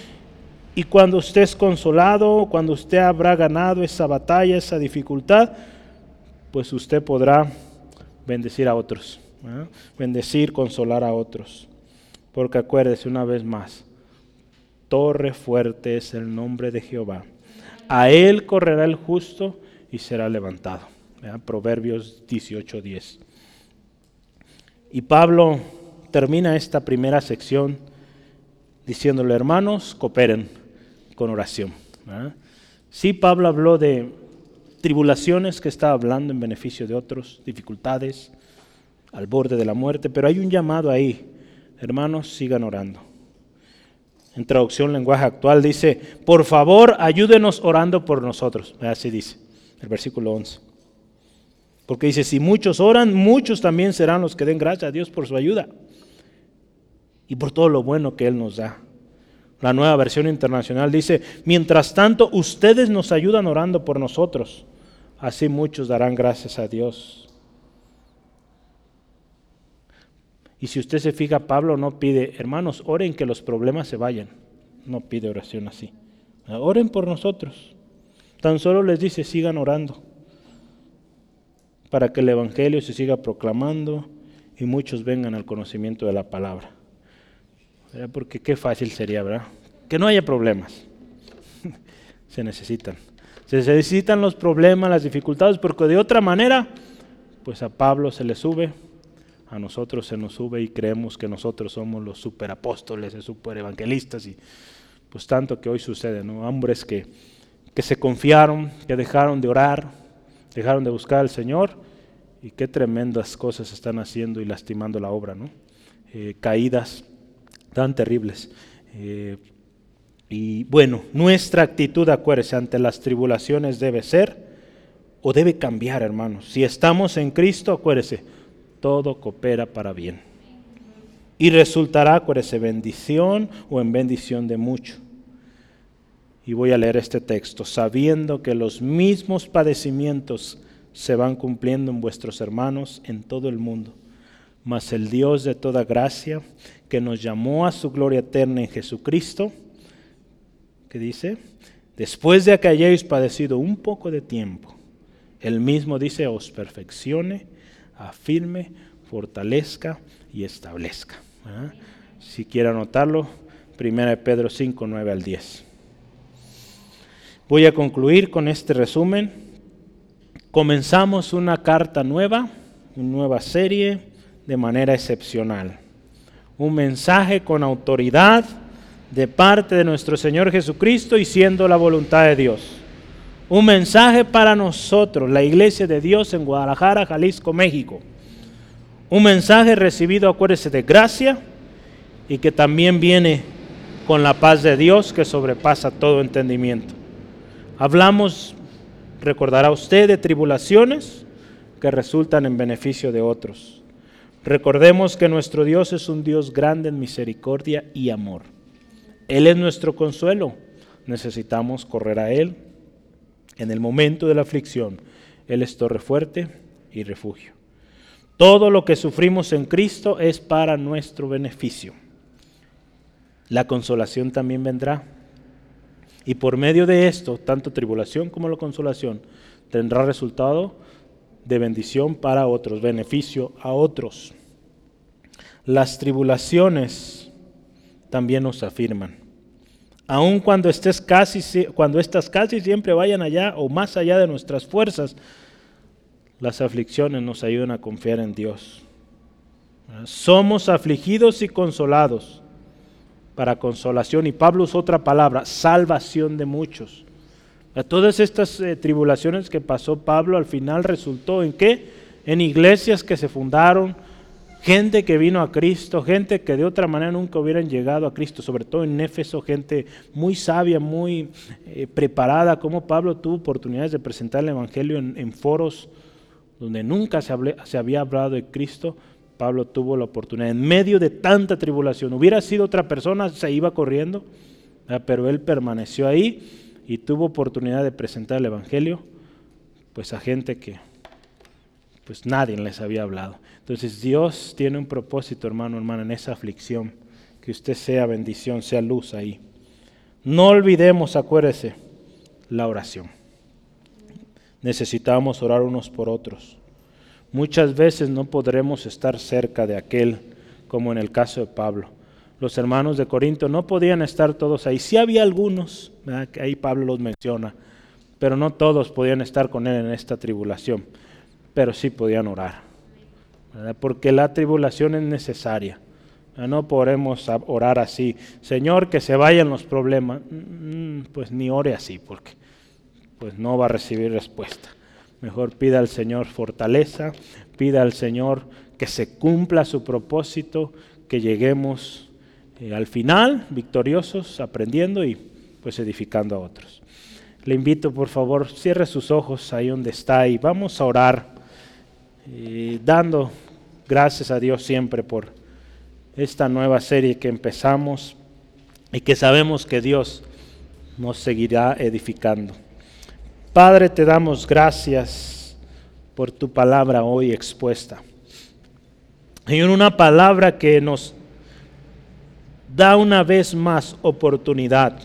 Y cuando usted es consolado, cuando usted habrá ganado esa batalla, esa dificultad, pues usted podrá bendecir a otros. Bendecir, consolar a otros. Porque acuérdese una vez más, torre fuerte es el nombre de Jehová. A él correrá el justo y será levantado. Proverbios 18:10. Y Pablo termina esta primera sección diciéndole, hermanos, cooperen con oración. Sí, Pablo habló de tribulaciones que estaba hablando en beneficio de otros, dificultades, al borde de la muerte, pero hay un llamado ahí, hermanos, sigan orando. En traducción lenguaje actual dice, por favor, ayúdenos orando por nosotros. Así dice, el versículo 11. Porque dice, si muchos oran, muchos también serán los que den gracias a Dios por su ayuda y por todo lo bueno que Él nos da. La nueva versión internacional dice, mientras tanto ustedes nos ayudan orando por nosotros, así muchos darán gracias a Dios. Y si usted se fija, Pablo no pide, hermanos, oren que los problemas se vayan. No pide oración así. Oren por nosotros. Tan solo les dice, sigan orando para que el Evangelio se siga proclamando y muchos vengan al conocimiento de la palabra. Porque qué fácil sería, ¿verdad? Que no haya problemas. se necesitan. Se necesitan los problemas, las dificultades, porque de otra manera, pues a Pablo se le sube, a nosotros se nos sube y creemos que nosotros somos los superapóstoles, los superevangelistas y pues tanto que hoy sucede, ¿no? Hombres que, que se confiaron, que dejaron de orar, dejaron de buscar al Señor y qué tremendas cosas están haciendo y lastimando la obra, ¿no? Eh, caídas tan terribles. Eh, y bueno, nuestra actitud, acuérdese, ante las tribulaciones debe ser o debe cambiar, hermanos. Si estamos en Cristo, acuérdese, todo coopera para bien. Y resultará, acuérdese, bendición o en bendición de mucho. Y voy a leer este texto, sabiendo que los mismos padecimientos se van cumpliendo en vuestros hermanos en todo el mundo. Mas el Dios de toda gracia, que nos llamó a su gloria eterna en Jesucristo, que dice, después de que hayáis padecido un poco de tiempo, el mismo dice, os perfeccione, afirme, fortalezca y establezca. Si quiere anotarlo, 1 Pedro 5, 9 al 10. Voy a concluir con este resumen comenzamos una carta nueva, una nueva serie de manera excepcional. Un mensaje con autoridad de parte de nuestro Señor Jesucristo y siendo la voluntad de Dios. Un mensaje para nosotros, la iglesia de Dios en Guadalajara, Jalisco, México. Un mensaje recibido, acuérdese, de gracia y que también viene con la paz de Dios que sobrepasa todo entendimiento. Hablamos Recordará usted de tribulaciones que resultan en beneficio de otros. Recordemos que nuestro Dios es un Dios grande en misericordia y amor. Él es nuestro consuelo. Necesitamos correr a Él en el momento de la aflicción. Él es torre fuerte y refugio. Todo lo que sufrimos en Cristo es para nuestro beneficio. La consolación también vendrá y por medio de esto, tanto tribulación como la consolación, tendrá resultado de bendición para otros, beneficio a otros. Las tribulaciones también nos afirman. Aun cuando estés casi, cuando estas casi siempre vayan allá o más allá de nuestras fuerzas, las aflicciones nos ayudan a confiar en Dios. Somos afligidos y consolados para consolación. Y Pablo usó otra palabra, salvación de muchos. A todas estas eh, tribulaciones que pasó Pablo al final resultó en qué? En iglesias que se fundaron, gente que vino a Cristo, gente que de otra manera nunca hubieran llegado a Cristo, sobre todo en Éfeso, gente muy sabia, muy eh, preparada, como Pablo tuvo oportunidades de presentar el Evangelio en, foros donde nunca se, se había hablado de Cristo, Pablo tuvo la oportunidad, en medio de tanta tribulación, hubiera sido otra persona, se iba corriendo, pero él permaneció ahí y tuvo oportunidad de presentar el Evangelio pues a gente que pues nadie les había hablado. Entonces Dios tiene un propósito, hermano, hermana, en esa aflicción, que usted sea bendición, sea luz ahí. No olvidemos, acuérdese, la oración. Necesitamos orar unos por otros. Muchas veces no podremos estar cerca de aquel, como en el caso de Pablo. Los hermanos de Corinto no podían estar todos ahí. Sí había algunos, ahí Pablo los menciona, pero no todos podían estar con Él en esta tribulación, pero sí podían orar, porque la tribulación es necesaria. No podemos orar así, Señor, que se vayan los problemas. Mm, pues ni ore así, porque pues no va a recibir respuesta. Mejor pida al Señor fortaleza, pida al Señor que se cumpla su propósito, que lleguemos eh, al final victoriosos, aprendiendo y pues edificando a otros. Le invito, por favor, cierre sus ojos ahí donde está y vamos a orar, dando gracias a Dios siempre por esta nueva serie que empezamos y que sabemos que Dios nos seguirá edificando. Padre, te damos gracias por tu palabra hoy expuesta. Y una palabra que nos da una vez más oportunidad.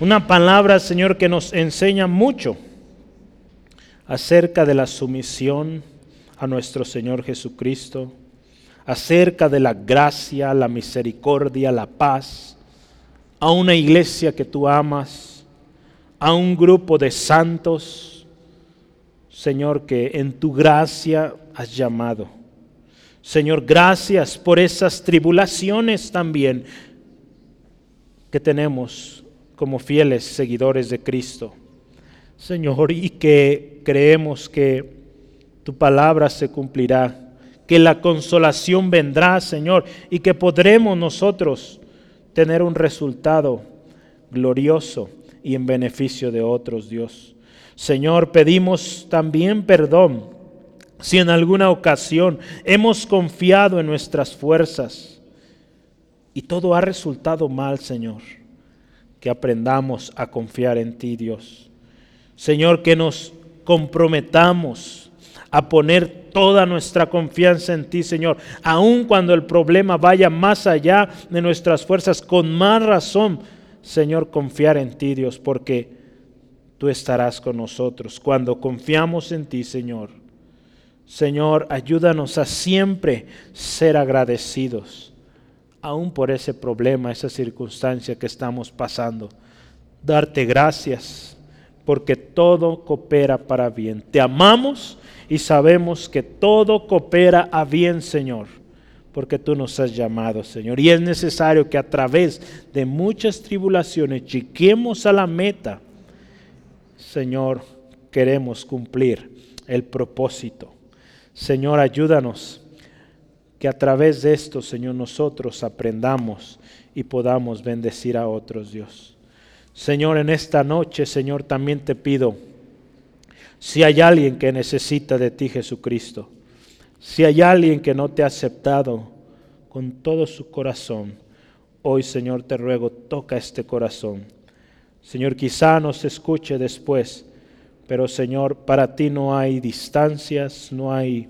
Una palabra, Señor, que nos enseña mucho acerca de la sumisión a nuestro Señor Jesucristo, acerca de la gracia, la misericordia, la paz, a una iglesia que tú amas a un grupo de santos, Señor, que en tu gracia has llamado. Señor, gracias por esas tribulaciones también que tenemos como fieles seguidores de Cristo. Señor, y que creemos que tu palabra se cumplirá, que la consolación vendrá, Señor, y que podremos nosotros tener un resultado glorioso y en beneficio de otros, Dios. Señor, pedimos también perdón si en alguna ocasión hemos confiado en nuestras fuerzas y todo ha resultado mal, Señor. Que aprendamos a confiar en ti, Dios. Señor, que nos comprometamos a poner toda nuestra confianza en ti, Señor. Aun cuando el problema vaya más allá de nuestras fuerzas, con más razón Señor, confiar en ti, Dios, porque tú estarás con nosotros. Cuando confiamos en ti, Señor, Señor, ayúdanos a siempre ser agradecidos, aún por ese problema, esa circunstancia que estamos pasando. Darte gracias, porque todo coopera para bien. Te amamos y sabemos que todo coopera a bien, Señor porque tú nos has llamado, Señor. Y es necesario que a través de muchas tribulaciones lleguemos a la meta. Señor, queremos cumplir el propósito. Señor, ayúdanos que a través de esto, Señor, nosotros aprendamos y podamos bendecir a otros, Dios. Señor, en esta noche, Señor, también te pido, si hay alguien que necesita de ti, Jesucristo, si hay alguien que no te ha aceptado con todo su corazón, hoy Señor te ruego, toca este corazón. Señor, quizá nos escuche después, pero Señor, para ti no hay distancias, no hay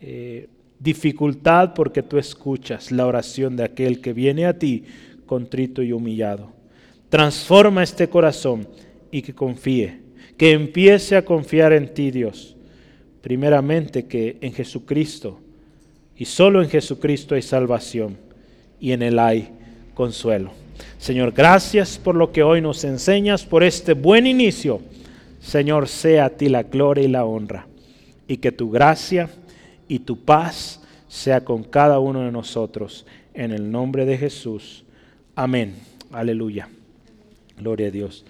eh, dificultad porque tú escuchas la oración de aquel que viene a ti contrito y humillado. Transforma este corazón y que confíe, que empiece a confiar en ti, Dios primeramente que en Jesucristo y solo en Jesucristo hay salvación y en Él hay consuelo. Señor, gracias por lo que hoy nos enseñas, por este buen inicio. Señor, sea a ti la gloria y la honra y que tu gracia y tu paz sea con cada uno de nosotros. En el nombre de Jesús. Amén. Aleluya. Gloria a Dios.